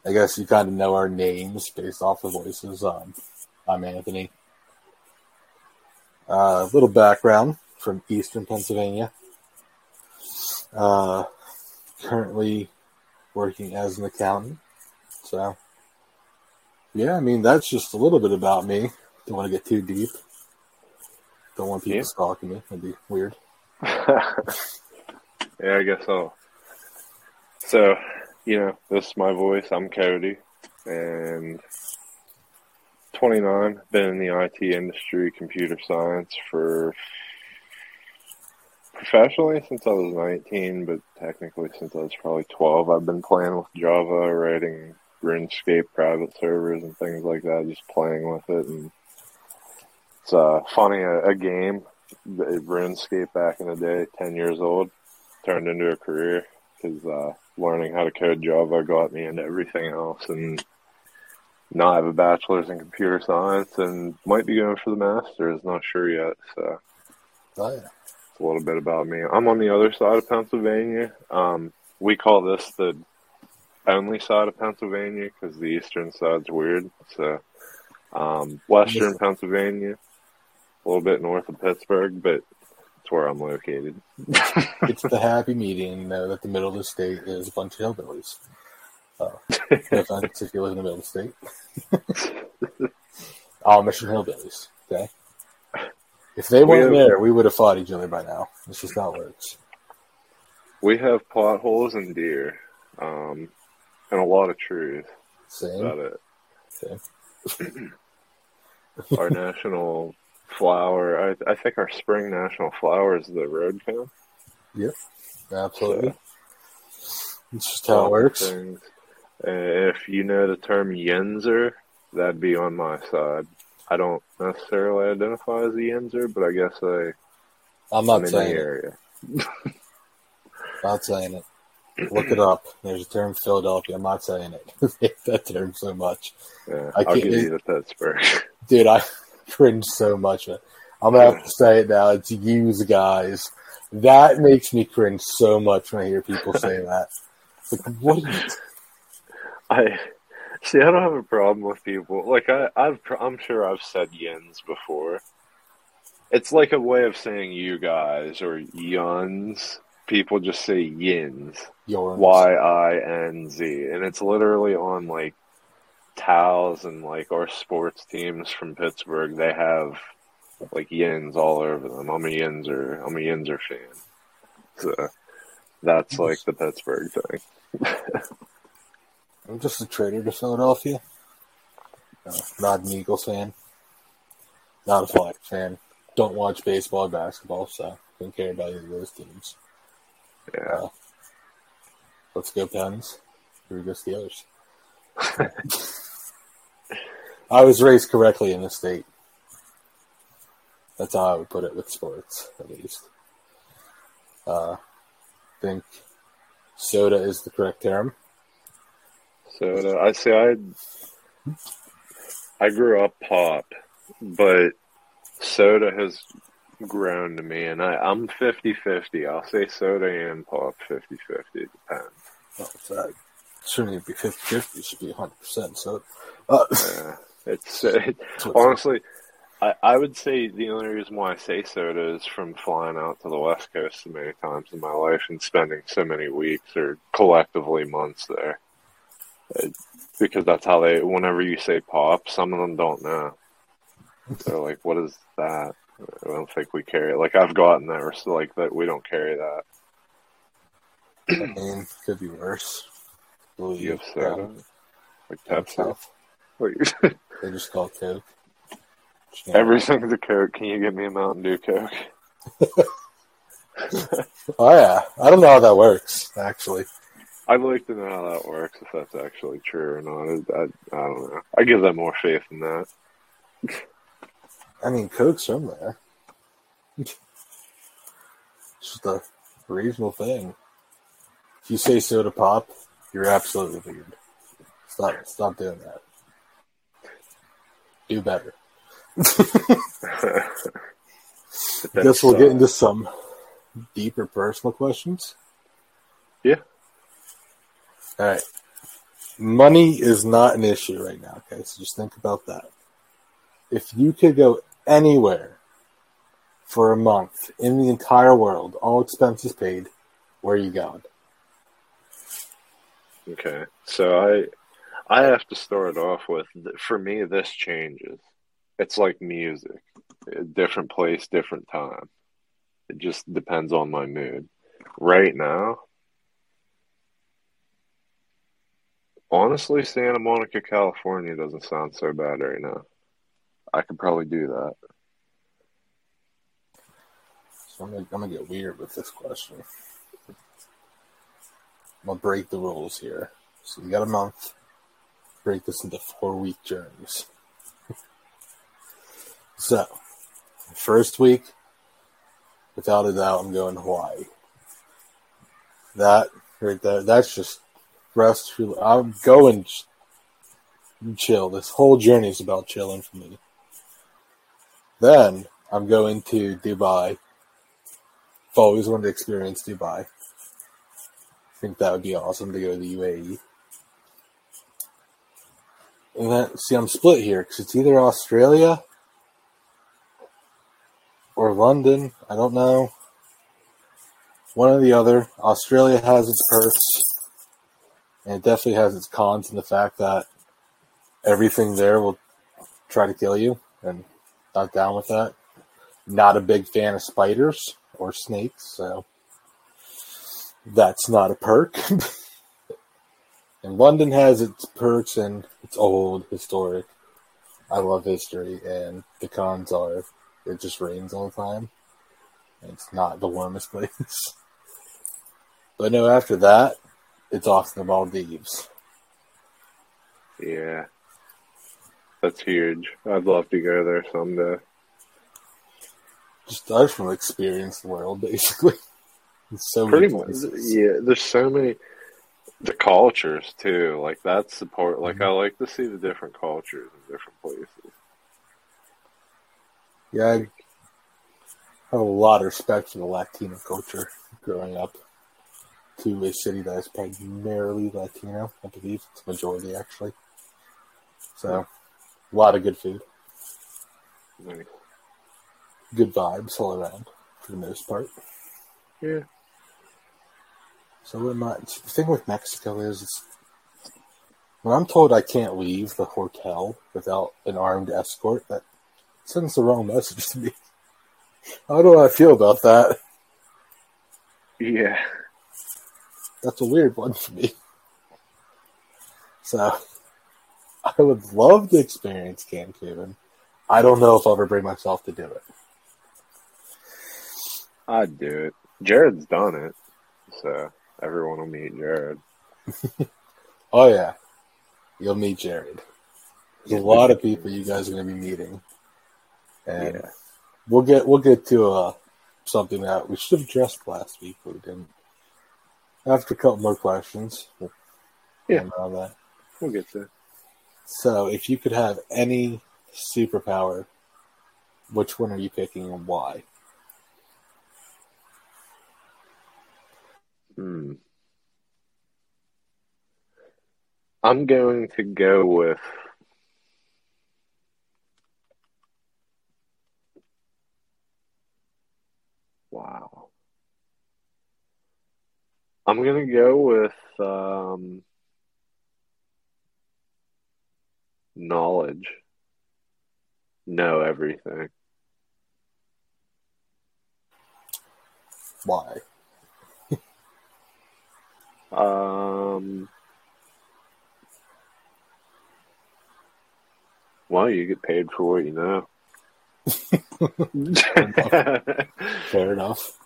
I guess you kind of know our names based off the voices. Um, I'm Anthony. A uh, little background from Eastern Pennsylvania. Uh, currently working as an accountant. So, yeah, I mean, that's just a little bit about me. Don't want to get too deep. Don't want people
Yeah.
stalking me. That'd be weird.
yeah, I guess so. So, you know, this is my voice. I'm Cody, and 29. Been in the IT industry, computer science for professionally since I was 19, but technically since I was probably 12. I've been playing with Java, writing RuneScape private servers and things like that, just playing with it. And it's uh, funny, a, a game, RuneScape back in the day, 10 years old. turned into a career because uh, learning how to code Java got me into everything else, and now I have a bachelor's in computer science and might be going for the master's. Not sure yet. So,
Oh, yeah.
it's a little bit about me. I'm on the other side of Pennsylvania. Um, we call this the only side of Pennsylvania because the eastern side's weird. So, um, western. Pennsylvania, a little bit north of Pittsburgh, but where I'm located.
It's the happy median, you know, that the middle of the state is a bunch of hillbillies. Uh, no offense if you live in the middle of the state. Amish and hillbillies, okay? If they weren't
We have-
there, we would have fought each other by now. It's just how it works.
We have potholes and deer, um, and a lot of trees.
Same.
About it.
Same.
Our national flower, I, I think our spring national flower is the road cam.
Yep, Absolutely. It's just how it works.
Things. If you know the term Yinzer, that'd be on my side. I don't necessarily identify as a Yinzer, but I guess I,
I'm
I'm
not
in the
saying it.
area.
Not saying it. Look it up. There's a term Philadelphia. I'm not saying it. That term so much.
Yeah,
I
I'll
can't-
give you the Pittsburgh.
Dude, I cringe so much. Man. I'm gonna have to say it now. It's use guys. That makes me cringe so much when I hear people say that. Like, what? You,
I see. I don't have a problem with people. Like I, I've, I'm sure I've said yinz before. It's like a way of saying you guys or yuns. People just say yins? Y I N Z, and it's literally on like towels and like our sports teams from Pittsburgh. They have like yinz all over them. I'm a yinzer. I'm a yinzer fan. So that's like the Pittsburgh thing.
I'm just a traitor to Philadelphia. No, not an Eagles fan. Not a Flyers fan. Don't watch baseball or basketball, so don't care about either of those teams.
Yeah.
Uh, let's go Pens. Here we go Steelers. I was raised correctly in the state. That's how I would put it with sports, at least. Uh, I think soda is the correct term.
soda. I see. I I grew up pop, but soda has grown to me, and I I'm 50-50. I'll say soda and pop 50-50. It depends.
Oh, uh, it shouldn't even be 50 50, it should be 100%. So, uh,
Yeah, it's it, honestly. I, I would say the only reason why I say soda is from flying out to the West Coast so many times in my life and spending so many weeks or collectively months there. It- because that's how they, whenever you say pop, some of them don't know. They're like, what is that? I don't think we carry it. Like, I've gotten that, so like that, we don't carry that.
I mean, could be worse.
You have soda? Like Pepsi?
south. They just call Coke. Just,
everything's a Coke. Can you get me a Mountain Dew Coke?
Oh, yeah. I don't know how that works, actually.
I'd like to know how that works, if that's actually true or not. I, I, I don't know. I give them more faith in that.
I mean, Coke's from there. it's just a regional thing. If you say soda pop, you're absolutely weird. Stop, stop doing that. Do better. Guess we'll get into some deeper personal questions.
Yeah.
All right. Money is not an issue right now. Okay, so just think about that. If you could go anywhere for a month in the entire world, all expenses paid, where are you going?
Okay, so I I have to start off with for me this changes. It's like music, a different place, different time. It just depends on my mood. Right now, honestly, Santa Monica, California doesn't sound so bad right now. I could probably do that.
So I'm gonna, I'm gonna get weird with this question. I'm gonna break the rules here. So you got a month. Break this into four week journeys. so, first week, without a doubt, I'm going to Hawaii. that right there. That's just rest. I'm going chill. This whole journey is about chilling for me. Then I'm going to Dubai. I've always wanted to experience Dubai. I think that would be awesome to go to the UAE. Then, see, I'm split here because it's either Australia or London. I don't know. One or the other. Australia has its perks, and it definitely has its cons in the fact that everything there will try to kill you, and not down with that. Not a big fan of spiders or snakes, so that's not a perk. and London has its perks and it's old, historic. I love history, and the cons are it just rains all the time. It's not the warmest place. but no, after that, it's off to the Maldives.
Yeah. That's huge. I'd love to go there someday.
Just I just want to experience the world, basically. so
pretty much. Yeah, there's so many. The cultures too, like that's the part. Like mm-hmm. I like to see the different cultures in different places.
Yeah, I have a lot of respect for the Latino culture growing up to a city that is primarily Latino. I believe it's majority actually. So a lot of good food. Nice. Good vibes all around for the most part.
Yeah.
So my the thing with Mexico is, is when I'm told I can't leave the hotel without an armed escort, that sends the wrong message to me. How do I feel about that?
Yeah.
That's a weird one for me. So I would love to experience Cancun. I don't know if I'll ever bring myself to do it.
I'd do it. Jared's done it, so everyone will meet Jared.
oh yeah, you'll meet Jared. There's a lot of people you guys are going to be meeting, and yeah. we'll get we'll get to uh, something that we should have addressed last week, but we didn't. After a couple more questions, we'll
yeah, that. we'll get to.
So, if you could have any superpower, which one are you picking and why?
Hmm. I'm going to go with Wow. I'm to go with um, knowledge, know everything.
Why?
Um, well, you get paid for what you know.
Fair enough. Fair enough.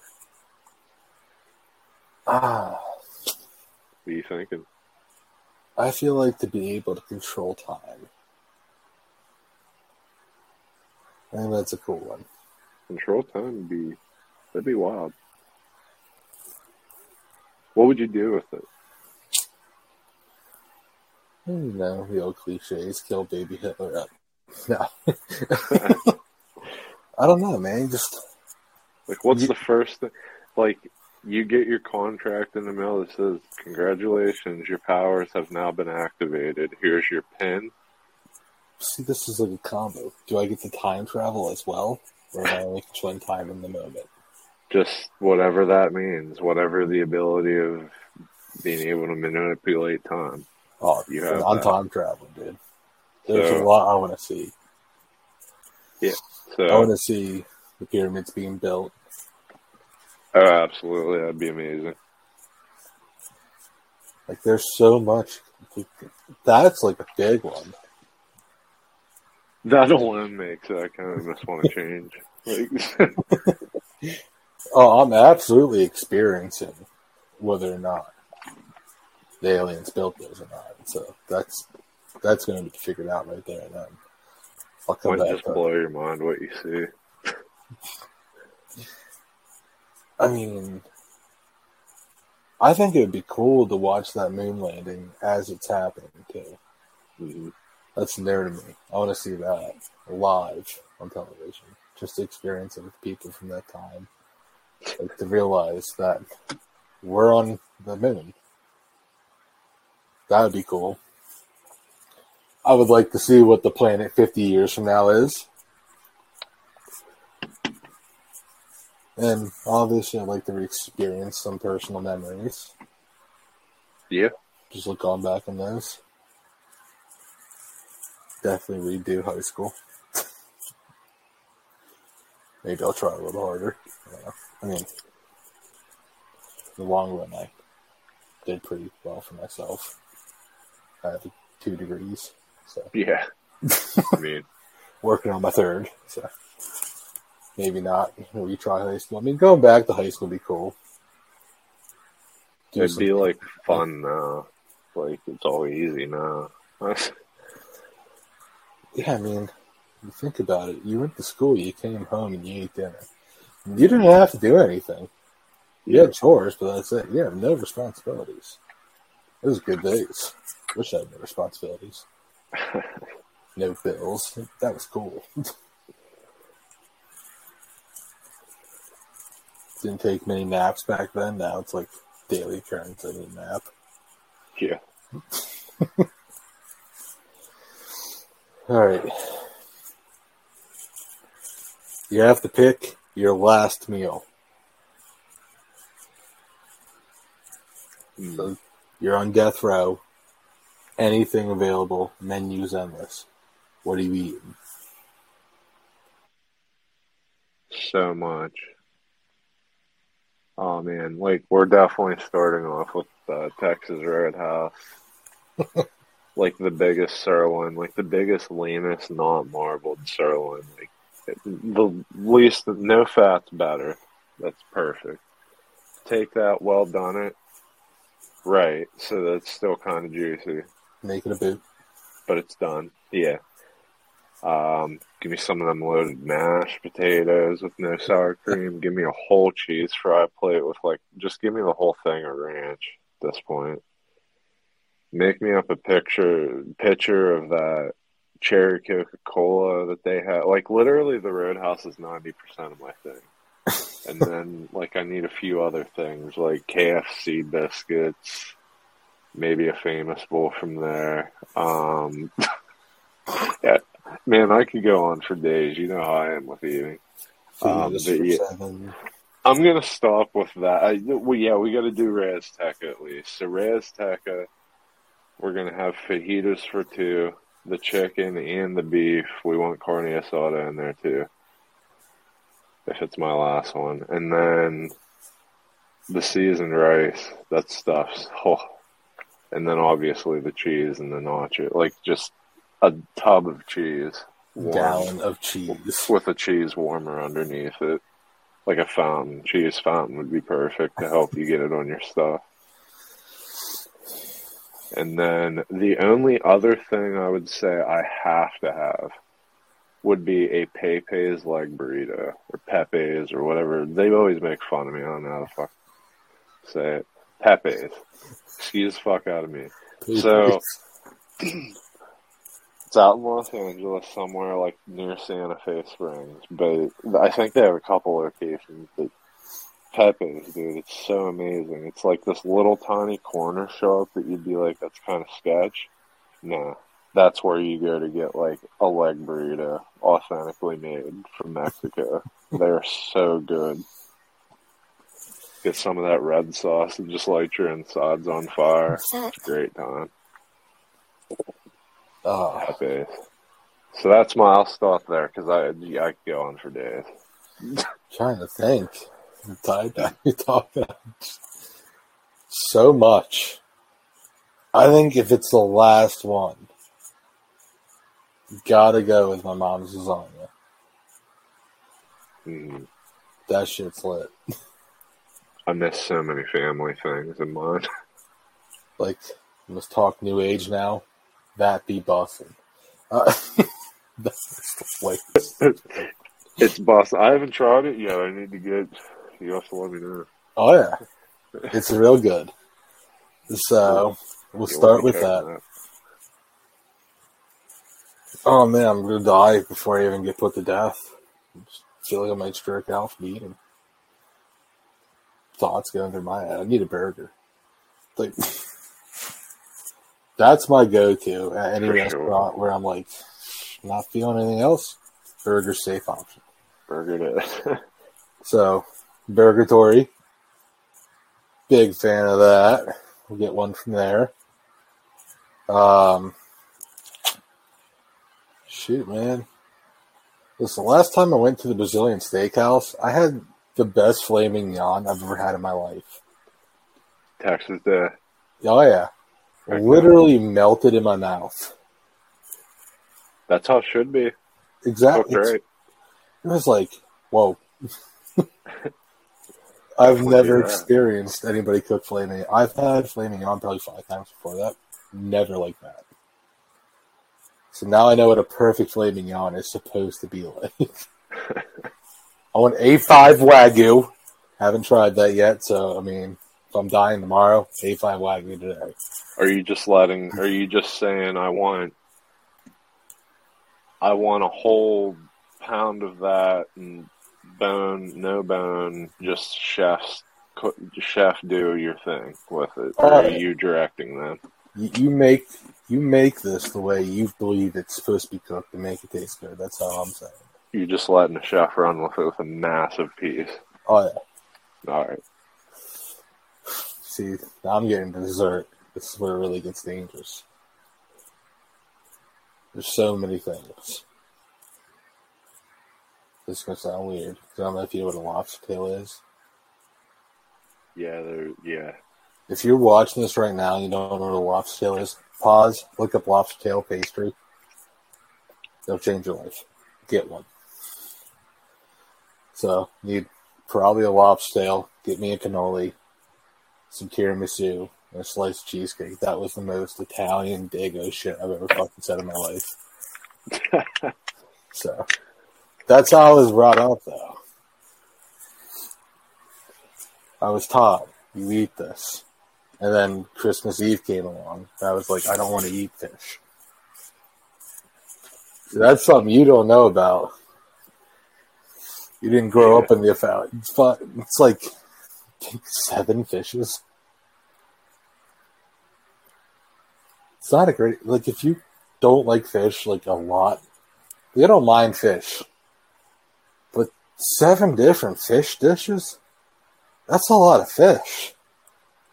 Ah.
What are you thinking?
I feel like to be able to control time. I think that's a cool one.
Control time would be that'd be wild. What would you do with it?
Know, the old cliches, kill baby Hitler up. Uh, no. I don't know, man. Just
like what's you, the first thing like you get your contract in the mail that says, Congratulations, your powers have now been activated. Here's your pin.
See, this is like a combo. Do I get to time travel as well? Or am I only controlling time in the moment?
Just whatever that means. Whatever the ability of being able to manipulate time.
Oh, you have on time travel, dude. There's so, a lot I want to see.
Yeah. So
I want to see the pyramids being built.
Oh, absolutely. That'd be amazing.
Like, there's so much. That's like a big one.
That alone makes. I kind of just want to change. Like,
oh, I'm absolutely experiencing whether or not the aliens built those or not. So that's that's going to be figured out right there and then.
I'll come Might back. Just blow your mind what you see.
I mean, I think it would be cool to watch that moon landing as it's happening too.
Mhm.
That's new to me. I want to see that live on television. Just to experience it with people from that time. Like to realize that we're on the moon. That would be cool. I would like to see what the planet 50 years from now is. And obviously, I'd like to experience some personal memories.
Yeah.
Just look on back on those. Definitely redo high school. Maybe I'll try a little harder. Yeah. I mean, in the long run, I did pretty well for myself. I have two degrees, so
Yeah. I mean,
working on my third. So maybe not retry high school. I mean, going back to high school would be cool. Do
it'd be like fun now. Like it's all easy now.
Yeah, I mean, you think about it. You went to school, you came home, and you ate dinner. You didn't have to do anything. You had chores, but that's it. You have no responsibilities. It was good days. Wish I had no responsibilities. No bills. That was cool. Didn't take many naps back then. Now it's like daily occurrence. I need a nap.
yeah.
All right. You have to pick your last meal.
Mm.
So you're on death row. Anything available. Menus endless. What are you eating?
So much. Oh man, like we're definitely starting off with uh, Texas Roadhouse. like the biggest sirloin, like the biggest, leanest, not marbled sirloin. Like the least, no fat's better. That's perfect. Take that, well done it, right? So that's still kind of juicy,
Make it a boot.
but it's done. Yeah. Um, give me some of them loaded mashed potatoes with no sour cream. Give me a whole cheese fry plate with like, just give me the whole thing of ranch at this point. Make me up a picture, picture of that cherry Coca Cola that they have. Like literally, the Roadhouse is ninety percent of my thing, and then like I need a few other things like KFC biscuits, maybe a famous bowl from there. Um, yeah, man, I could go on for days. You know how I am with eating. Um, yeah. I'm gonna stop with that. I, well, yeah, we got to do Razteca at least. So Razteca, we're gonna have fajitas for two, the chicken and the beef. We want carne asada in there too. If it's my last one, and then the seasoned rice. That stuff's oh, and then obviously the cheese and the nacho, like just a tub of cheese, warm
Gallon of cheese.
with a cheese warmer underneath it. Like a fountain, cheese fountain would be perfect to help you get it on your stuff. And then the only other thing I would say I have to have would be a Pepe's leg burrito or Pepe's or whatever. They always make fun of me. I don't know how to fuck say it. Pepe's. Excuse the fuck out of me. So- It's out in Los Angeles somewhere like near Santa Fe Springs, but I think they have a couple locations. But Pepe's, dude, it's so amazing. It's like this little tiny corner shop that you'd be like, that's kind of sketch. No, that's where you go to get like a leg burrito, authentically made from Mexico. They're so good. Get some of that red sauce and just light your insides on fire. It's a great time.
oh,
Pepe's. So that's my. I'll stop there because I I could go on for days.
trying to think. I'm tired now. You talk about so much. I think if it's the last one, gotta go with my mom's lasagna.
Mm,
That shit's lit.
I miss so many family things in mine.
Like, let's talk new age now. That be Boston. Uh, that's the place.
It's Boston. I haven't tried it yet. I need to get. You have to let me know.
Oh yeah, It's real good. So we'll start with
check
that. Oh man, I'm gonna die before I even get put to death. I feel like I might stroke out from eating. Thoughts going through my head. I need a burger. Like that's my go-to at any
For sure.
restaurant where I'm like not feeling anything else. Burger safe option.
Burger it.
So, Burgatory. Big fan of that. We'll get one from there. Um, shoot, man. Listen, the last time I went to the Brazilian steakhouse, I had the best filet mignon I've ever had in my life.
Texas Day.
Oh, yeah. Literally melted in my mouth.
That's how it should be.
Exactly. It was like, whoa. I've never experienced anybody cook flaming. I've had filet mignon probably five times before that. Never like that. So now I know what a perfect filet mignon is supposed to be like. I want A5 Wagyu. Haven't tried that yet, so I mean, if I'm dying tomorrow, A5 Wagyu today.
Are you just letting? Are you just saying I want? I want a whole pound of that and bone, just chef's chef do your thing with it. Or are you directing them?
You, make you make this the way you believe it's supposed to be cooked to make it taste good. That's how I'm saying.
You're just letting the chef run with it with a massive piece.
Oh yeah.
All right.
See, now I'm getting dessert. This is where it really gets dangerous. There's so many things. This is gonna sound weird. I don't know if you know what a lobster tail is.
Yeah. There. Yeah.
If you're watching this right now and you don't know what a lobster tail is, pause, look up lobster tail pastry. It'll change your life. Get one. So, need probably a lobster tail, get me a cannoli, some tiramisu, and a sliced cheesecake. That was the most Italian dago shit I've ever fucking said in my life. So, that's how I was brought up, though. I was taught, you eat this. And then Christmas Eve came along. I was like, I don't want to eat fish. That's something you don't know about. You didn't grow up in the. It's, it's like seven fishes. It's not a great like if you don't like fish like a lot, you don't mind fish. Seven different fish dishes? That's a lot of fish.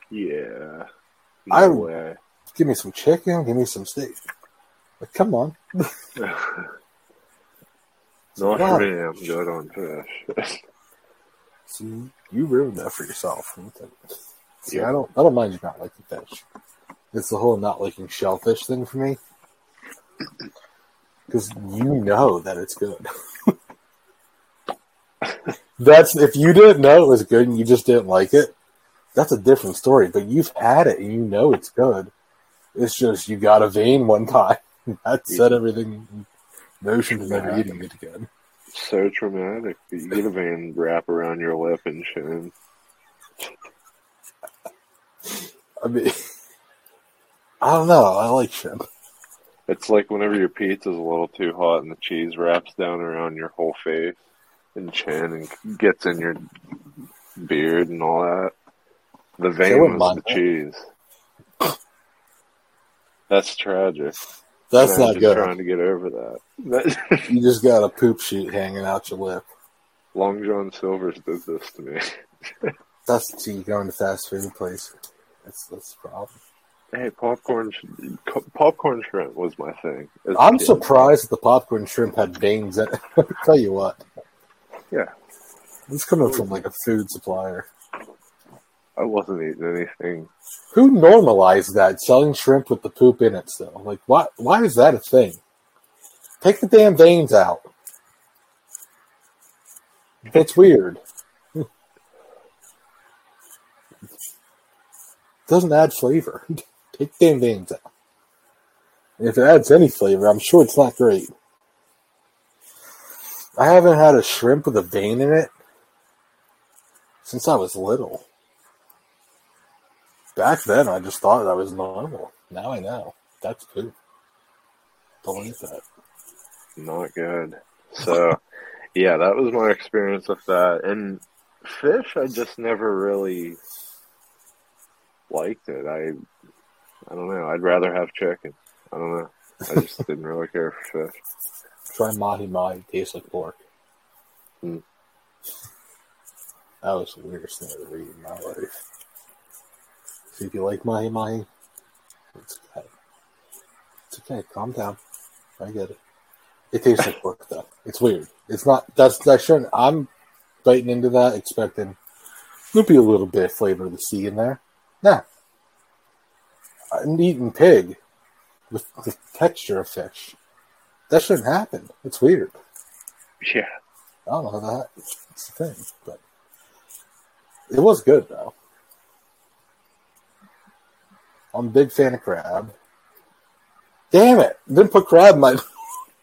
Yeah.
I-
way.
Give me some chicken, give me some steak. Like, come on.
Not me. I'm good on fish.
See, you ruined that for yourself. See,
Yeah.
I don't, I don't mind you not liking fish. It's the whole not liking shellfish thing for me. Because you know that it's good. that's if you didn't know it was good and you just didn't like it. That's a different story. But you've had it and you know it's good. It's just you got a vein one time. That set everything motion to never eating it again.
so traumatic. You get a vein wrap around your lip and chin.
I mean, I don't know. I like shrimp.
It's like whenever your pizza's a little too hot and the cheese wraps down around your whole face and chin and gets in your beard and all that. The vein was the cheese. That's tragic.
That's
And
not good.
trying to get over that. that
You just got a poop sheet hanging out your lip.
Long John Silver's did this to me.
That's you going to fast food place. That's that's the problem.
Hey, popcorn, popcorn shrimp was my thing.
I'm
kid.
surprised the popcorn shrimp had veins in it. Tell you what.
Yeah,
This coming from like a food supplier.
I wasn't eating anything.
Who normalized that? Selling shrimp with the poop in it still. Like why why is that a thing? Take the damn veins out. That's weird. Doesn't add flavor. Take the damn veins out. If it adds any flavor, I'm sure it's not great. I haven't had a shrimp with a vein in it since I was little. back then I just thought that was normal. Now I know that's poop. Don't eat that.
Not good. So, yeah, that was my experience with that. And fish, I just never really liked it. I, I don't know. I'd rather have chicken. I don't know. I just didn't really care for fish.
Try mahi mahi. It tastes like pork.
Hmm.
That was the weirdest thing I've ever eaten in my life. See if you like mahi mahi. It's okay. It's okay. Calm down. I get it. It tastes like pork though. It's weird. It's not. That's that shouldn't. I'm biting into that expecting there'll be a little bit of flavor of the sea in there. Nah. I'm eating pig with the texture of fish. That shouldn't happen. It's weird.
Yeah.
I don't know how that. It's the thing, but it was good though. I'm a big fan of crab. Damn it! Didn't put crab in my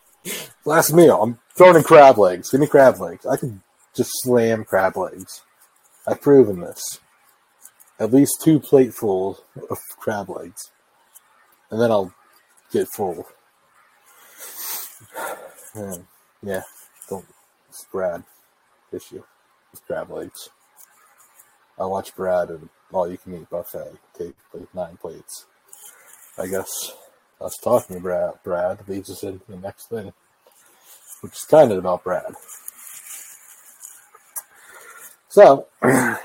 last meal. I'm throwing in crab legs. Give me crab legs. I can just slam crab legs. I've proven this. At least two platefuls of crab legs, and then I'll get full. And, yeah, don't. It's Brad issue with crab legs. I watch Brad and all you can eat buffet take like nine plates. I guess us talking about Brad leads us into the next thing, which is kind of about Brad. So, you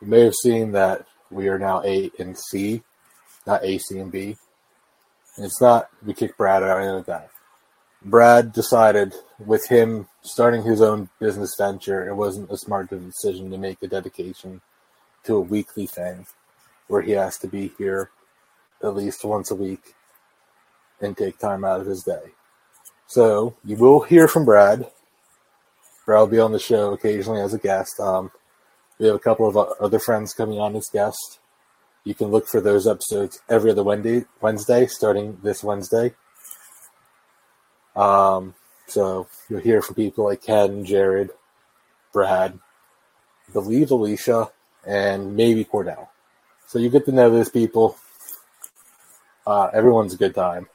may have seen that we are now A and C, not A, C, and B. And it's not we kick Brad out or anything like that. Brad decided with him starting his own business venture, it wasn't a smart decision to make a dedication to a weekly thing where he has to be here at least once a week and take time out of his day. So you will hear from Brad. Brad will be on the show occasionally as a guest. Um, we have a couple of other friends coming on as guests. You can look for those episodes every other Wednesday, Wednesday starting this Wednesday. Um, so you'll hear from people like Ken, Jared, Brad, I believe Alicia, and maybe Cordell. So you get to know those people. Uh, everyone's a good time.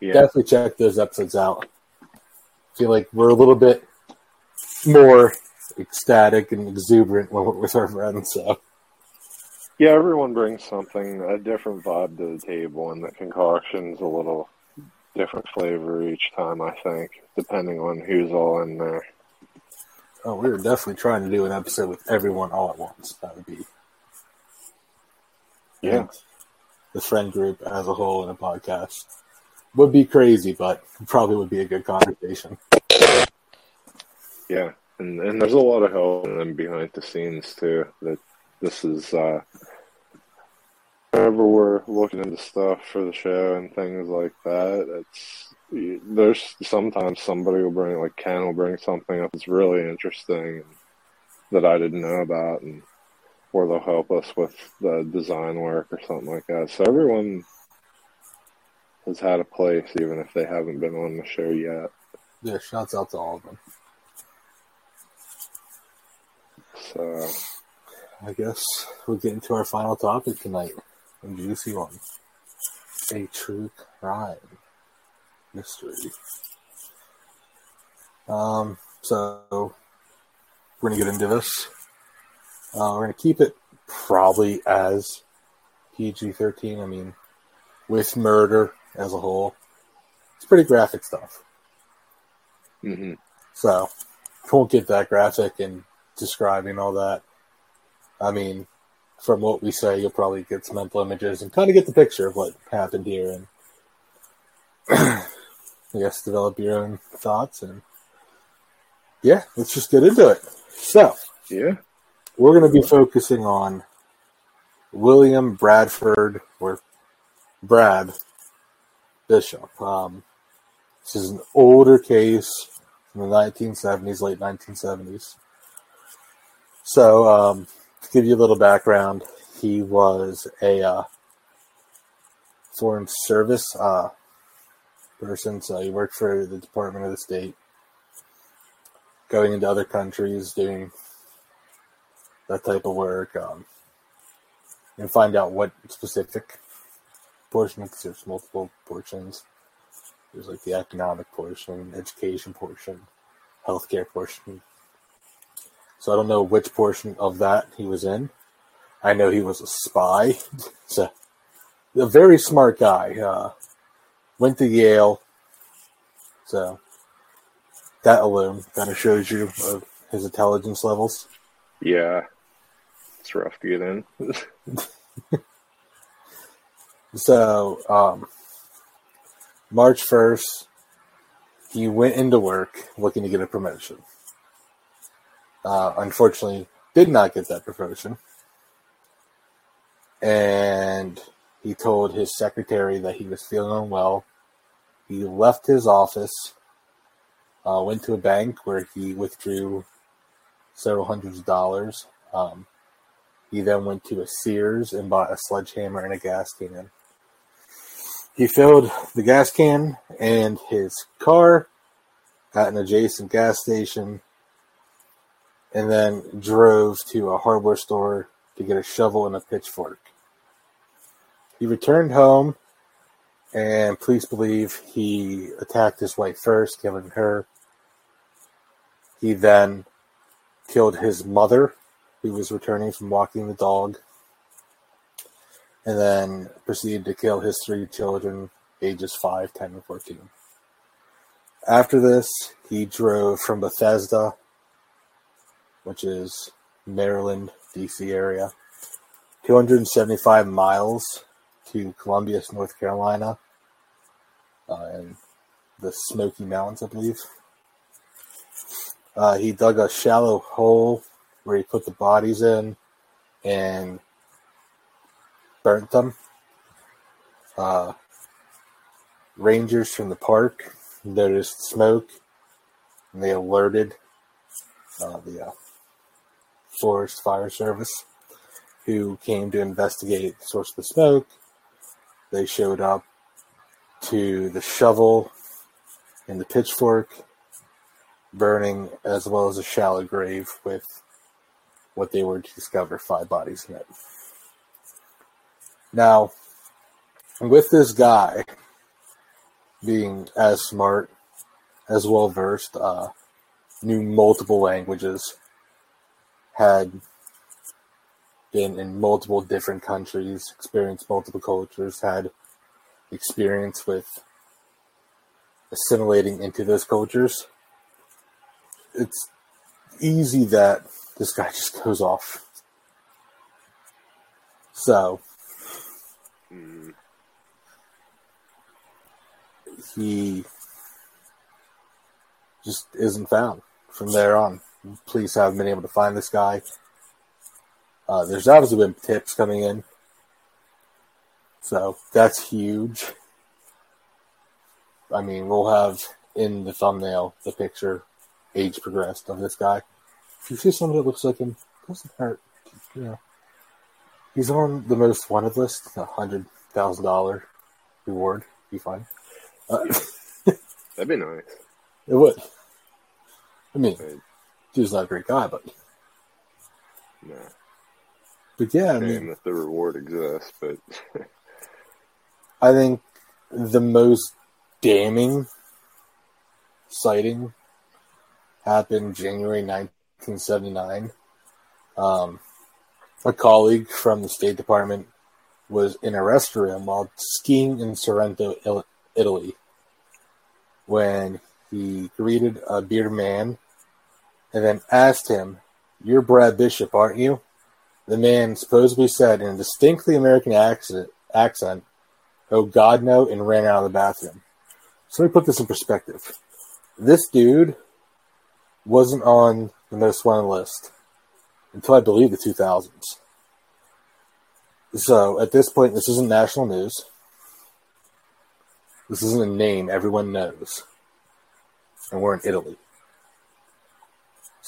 Yeah.
Definitely check those episodes out. feel like we're a little bit more ecstatic and exuberant when we're with our friends. So
Yeah, everyone brings something, a different vibe to the table, and the concoction's a little different flavor each time, I think, depending on who's all in there.
oh, we were definitely trying to do an episode with everyone all at once. That would be
Yeah.
the friend group as a whole in a podcast. Would be crazy, but probably would be a good conversation.
Yeah, and and there's a lot of help in them behind the scenes too. That this is uh, whenever we're looking into stuff for the show and things like that. It's there's sometimes somebody will bring like Ken will bring something up that's really interesting that I didn't know about, and or they'll help us with the design work or something like that. So everyone has had a place, even if they haven't been on the show yet.
Yeah, shouts out to all of them.
So
I guess we're getting to our final topic tonight. A juicy one. A true crime mystery. Um, so we're gonna get into this. Uh, we're gonna keep it probably as PG thirteen. I mean, with murder as a whole, it's pretty graphic stuff.
Mm-hmm.
So won't get that graphic and describing all that. I mean, from what we say, you'll probably get some mental images and kind of get the picture of what happened here, and I guess develop your own thoughts. And yeah, let's just get into it. So
yeah.
we're going to be focusing on William Bradford or Brad Bishop. Um, this is an older case from the 1970s, late 1970s. So, um, to give you a little background, he was a uh, foreign service uh, person. So he worked for the Department of the State, going into other countries, doing that type of work. Um, and find out what specific portion, because there's multiple portions. There's like the economic portion, education portion, healthcare portion. So I don't know which portion of that he was in. I know he was a spy. so a very smart guy. Uh, went to Yale. So that alone kind of shows you of his intelligence levels.
Yeah, it's rough to get in.
so um, March first, he went into work looking to get a promotion. Uh, unfortunately, did not get that promotion, and he told his secretary that he was feeling unwell. He left his office, uh, went to a bank where he withdrew several hundreds of dollars. Um, he then went to a Sears and bought a sledgehammer and a gas can. He filled the gas can and his car at an adjacent gas station and then drove to a hardware store to get a shovel and a pitchfork. He returned home, and police believe he attacked his wife first, killing her. He then killed his mother, who was returning from walking the dog, and then proceeded to kill his three children, ages 5, 10, and 14. After this, he drove from Bethesda, which is Maryland, D.C. area, 275 miles to Columbia, North Carolina, uh, in the Smoky Mountains, I believe. Uh, he dug a shallow hole where he put the bodies in and burnt them. Uh, rangers from the park noticed smoke and they alerted uh, the uh, Forest Fire Service, who came to investigate the source of the smoke they showed up to the shovel and the pitchfork burning, as well as a shallow grave with what they were to discover five bodies in it. Now, with this guy being as smart, as well versed, uh, knew multiple languages, had been in multiple different countries, experienced multiple cultures, had experience with assimilating into those cultures. It's easy that this guy just goes off. So
Mm,
he just isn't found from there on. Police haven't been able to find this guy. Uh, there's obviously been tips coming in, so that's huge. I mean, we'll have in the thumbnail the picture, age progressed of this guy. If you see someone that looks like him, doesn't hurt. You know, he's on the most wanted list, a hundred thousand dollar reward. Be fine. Uh,
that'd be nice.
it would. I mean. Dude's not a great guy, but
No,
but yeah, I mean,
that the reward exists, but
I think the most damning sighting happened January 1979. Um, a colleague from the State Department was in a restaurant while skiing in Sorrento, Italy, when he greeted a bearded man and then asked him, You're Brad Bishop, aren't you? The man supposedly said in a distinctly American accent, accent Oh God, no, and ran out of the bathroom. So let me put this in perspective. This dude wasn't on the most wanted list until I believe the 2000s. So at this point, this isn't national news. This isn't a name everyone knows. And we're in Italy.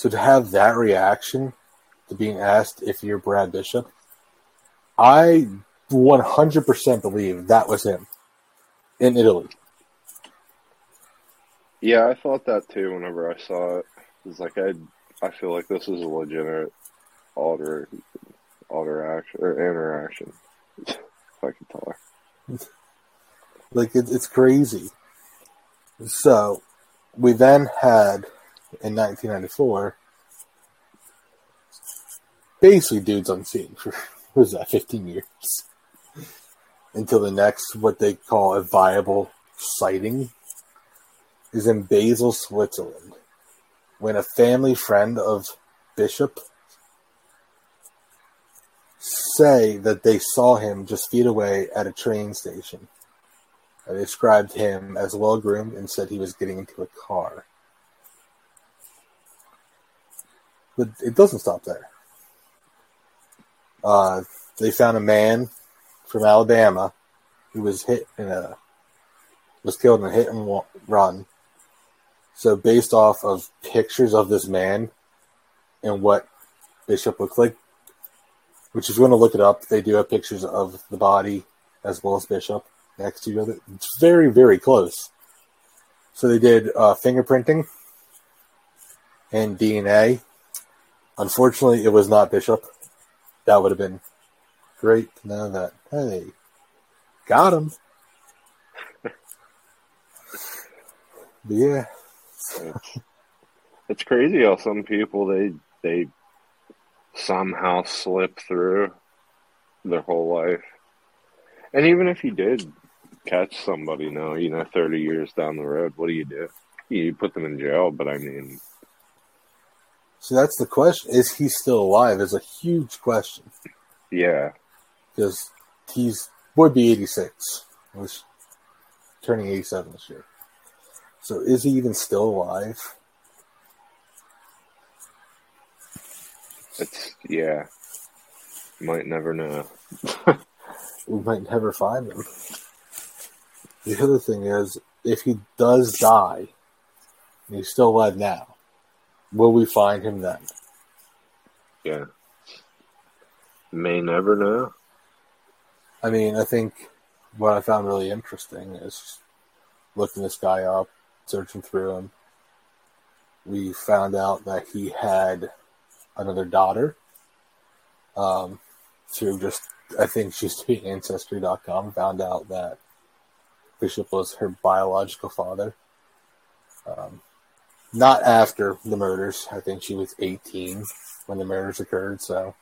So to have that reaction to being asked if you're Brad Bishop, I 100% believe that was him in Italy.
yeah, I thought that too. Whenever I saw it, it was like I, I feel like this is a legitimate alter, interaction or interaction. if I can talk.
Like it, it's crazy. So we then had in 1994 basically dudes unseen for what was that 15 years until the next what they call a viable sighting is in Basel, Switzerland, when a family friend of Bishop say that they saw him just feet away at a train station. They described him as well groomed and said he was getting into a car. But it doesn't stop there. Uh, they found a man from Alabama who was hit in a was killed in a hit and run. So based off of pictures of this man and what Bishop looked like, which is going to look it up, they do have pictures of the body as well as Bishop next to each other. It's very very close. So they did uh, fingerprinting and DNA. Unfortunately, it was not Bishop. That would have been great to know that. Hey, got him. yeah.
It's, it's crazy how some people they they somehow slip through their whole life. And even if you did catch somebody now, you know, 30 years down the road, what do you do? You put them in jail, but I mean.
So that's the question. Is he still alive? Is a huge question.
Yeah.
Because he's would be 86, was turning 87 this year. So is he even still alive?
It's yeah. Might never know.
we might never find him. The other thing is, if he does die, and he's still alive now, will we find him then?
Yeah. May never know.
I mean, I think what I found really interesting is looking this guy up, searching through him. We found out that he had another daughter. Um, through just, I think she's doing Ancestry.com, found out that Bishop was her biological father. Um, not after the murders. I think she was 18 when the murders occurred, so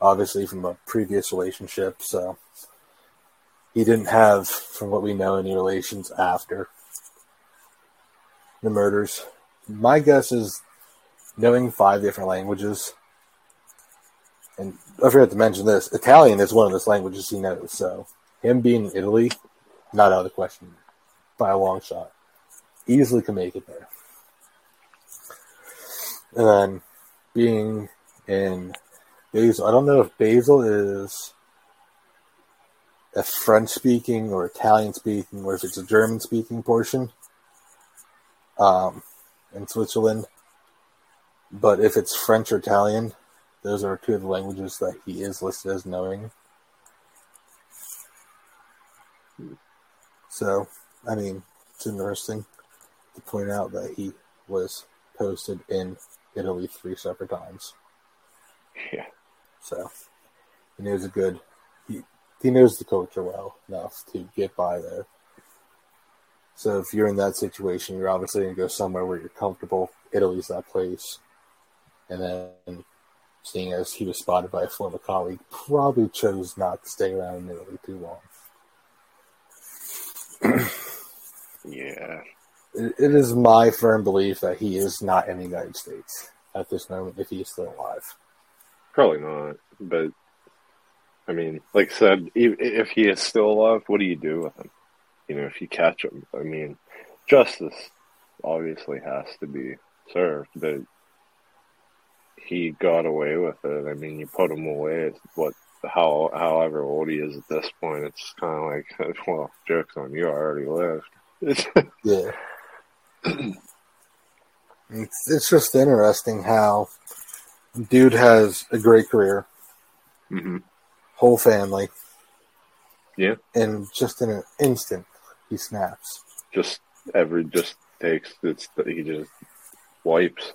obviously from a previous relationship. So he didn't have, from what we know, any relations after the murders. My guess is knowing five different languages, and I forgot to mention this Italian is one of those languages he knows. So him being in Italy, not out of the question by a long shot. Easily can make it there. And then being in Basel, I don't know if Basel is a French speaking or Italian speaking, or if it's a German speaking portion um, in Switzerland. But if it's French or Italian, those are two of the languages that he is listed as knowing. So, I mean, it's interesting to point out that he was posted in Italy three separate times.
Yeah.
So, he knows a good he he knows the culture well enough to get by there. So if you're in that situation, you're obviously going to go somewhere where you're comfortable. Italy's that place. And then, seeing as he was spotted by a former colleague, probably chose not to stay around in Italy too
long. yeah.
It, is my firm belief that he is not in the United States at this moment if he is still alive.
Probably not, but I mean, like I said, if he is still alive, what do you do with him? You know, if you catch him, I mean, justice obviously has to be served, but he got away with it. I mean, you put him away. What, how, however old he is at this point, it's kind of like, well, jokes on you. I already lived.
yeah. It's, it's just interesting how dude has a great career.
Mm-hmm
whole family.
Yeah.
And just in an instant, he snaps.
Just every just takes it's he just wipes.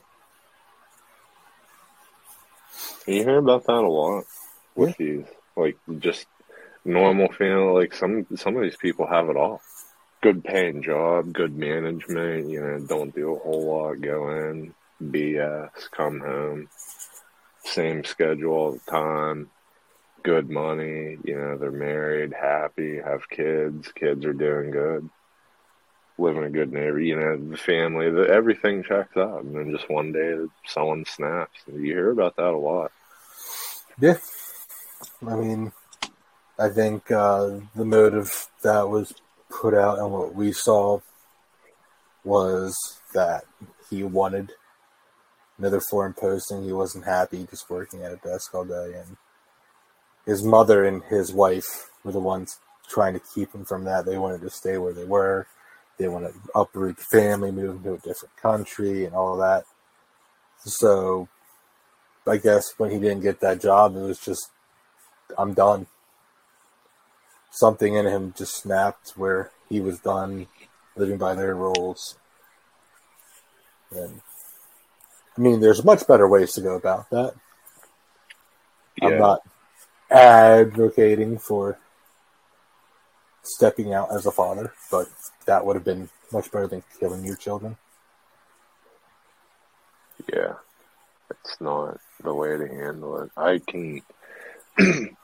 You hear about that a lot. with yeah. these. Like just normal family. Like some some of these people have it all. Good paying job, good management. You know, don't do a whole lot. Go in, BS, come home. Same schedule all the time. Good money. You know, they're married, happy, have kids. Kids are doing good. Living a good neighbor, you know, the family, the, everything checks out. And then just one day someone snaps. You hear about that a lot.
Yeah. I mean, I think uh, the motive that was put out and what we saw was that he wanted another foreign posting. He wasn't happy just working at a desk all day. And his mother and his wife were the ones trying to keep him from that. They wanted to stay where they were. They wanted to uproot the family, move into a different country, and all that. So I guess when he didn't get that job, it was just, I'm done something in him just snapped where he was done living by their rules. And I mean, there's much better ways to go about that. Yeah. I'm not advocating for stepping out as a father, but that would have been much better than killing your children.
Yeah, it's not the way to handle it. I can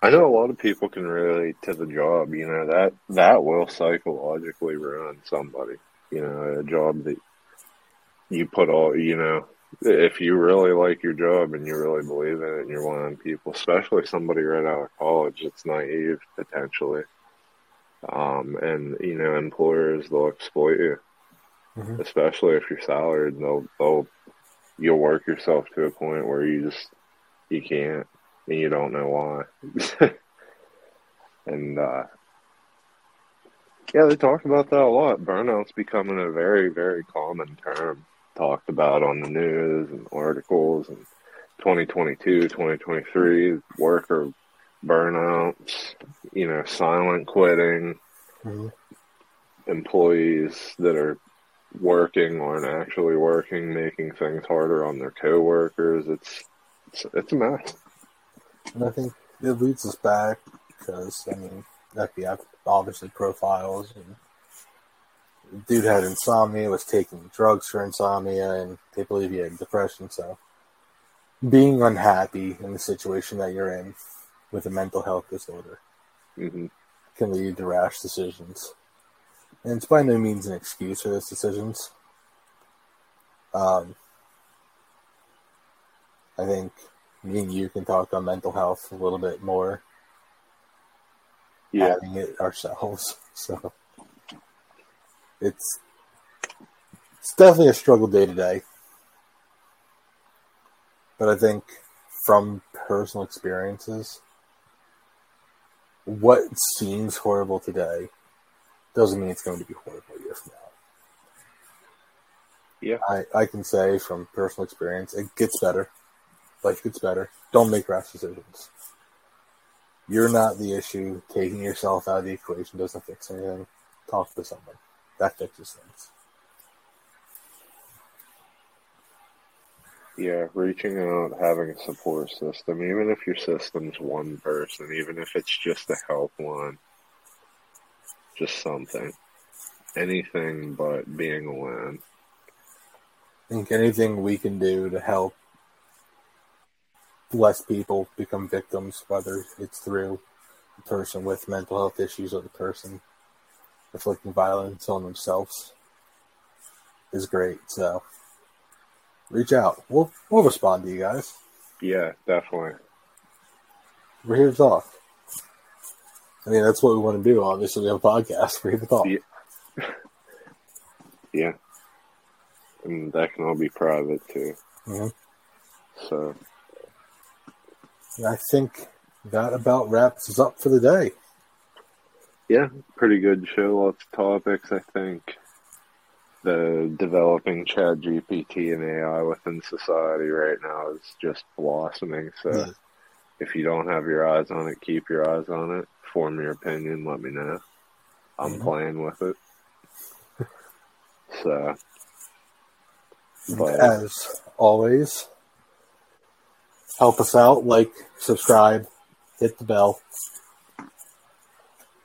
I know a lot of people can relate to the job. You know that that will psychologically ruin somebody. You know, a job that you put all. You know, if you really like your job and you really believe in it, and you're one of people, especially somebody right out of college that's naive potentially, um, and you know, employers they'll exploit you, mm-hmm. especially if you're salaried. And they'll they'll you'll work yourself to a point where you just you can't and you don't know why. and uh, yeah, they talk about that a lot. Burnout's becoming a very, very common term talked about on the news and articles and 2022, 2023, worker burnouts, you know, silent quitting, mm-hmm. employees that are working aren't actually working, making things harder on their coworkers. It's it's, it's a mess.
And I think it leads us back because, I mean, FBI obviously profiles and dude had insomnia, was taking drugs for insomnia, and they believe he had depression. So, being unhappy in the situation that you're in with a mental health disorder mm-hmm. can lead to rash decisions. And it's by no means an excuse for those decisions. Um, I think me and you can talk on mental health a little bit more. Yeah. Having it ourselves. So it's it's definitely a struggle day to day. But I think from personal experiences, what seems horrible today doesn't mean it's going to be horrible a year from
now. Yeah.
I, I can say from personal experience, it gets better life gets better. Don't make rash decisions. You're not the issue. Taking yourself out of the equation doesn't fix anything. Talk to someone. That fixes things.
Yeah, reaching out, having a support system, even if your system's one person, even if it's just a help one, just something. Anything but being alone.
I think anything we can do to help less people become victims, whether it's through the person with mental health issues or the person inflicting violence on themselves, is great. So reach out. We'll we'll respond to you guys.
Yeah, definitely.
We're here to talk. I mean, that's what we want to do. Obviously, we have a podcast. We're here to talk.
Yeah. yeah. And that can all be private too. Mm-hmm. So
I think that about wraps us up for the day.
Yeah, pretty good show. Lots of topics, I think. The developing Chat GPT and AI within society right now is just blossoming. So yeah. if you don't have your eyes on it, keep your eyes on it. Form your opinion. Let me know. I'm mm-hmm. playing with it. so,
but, as always, help us out, like, subscribe, hit the bell.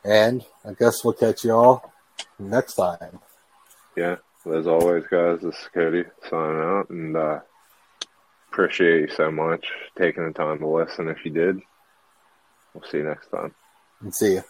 And I guess we'll catch you all next time.
Yeah, as always, guys, this is Cody signing out, and uh, appreciate you so much taking the time to listen. If you did, we'll see you next time.
And see you.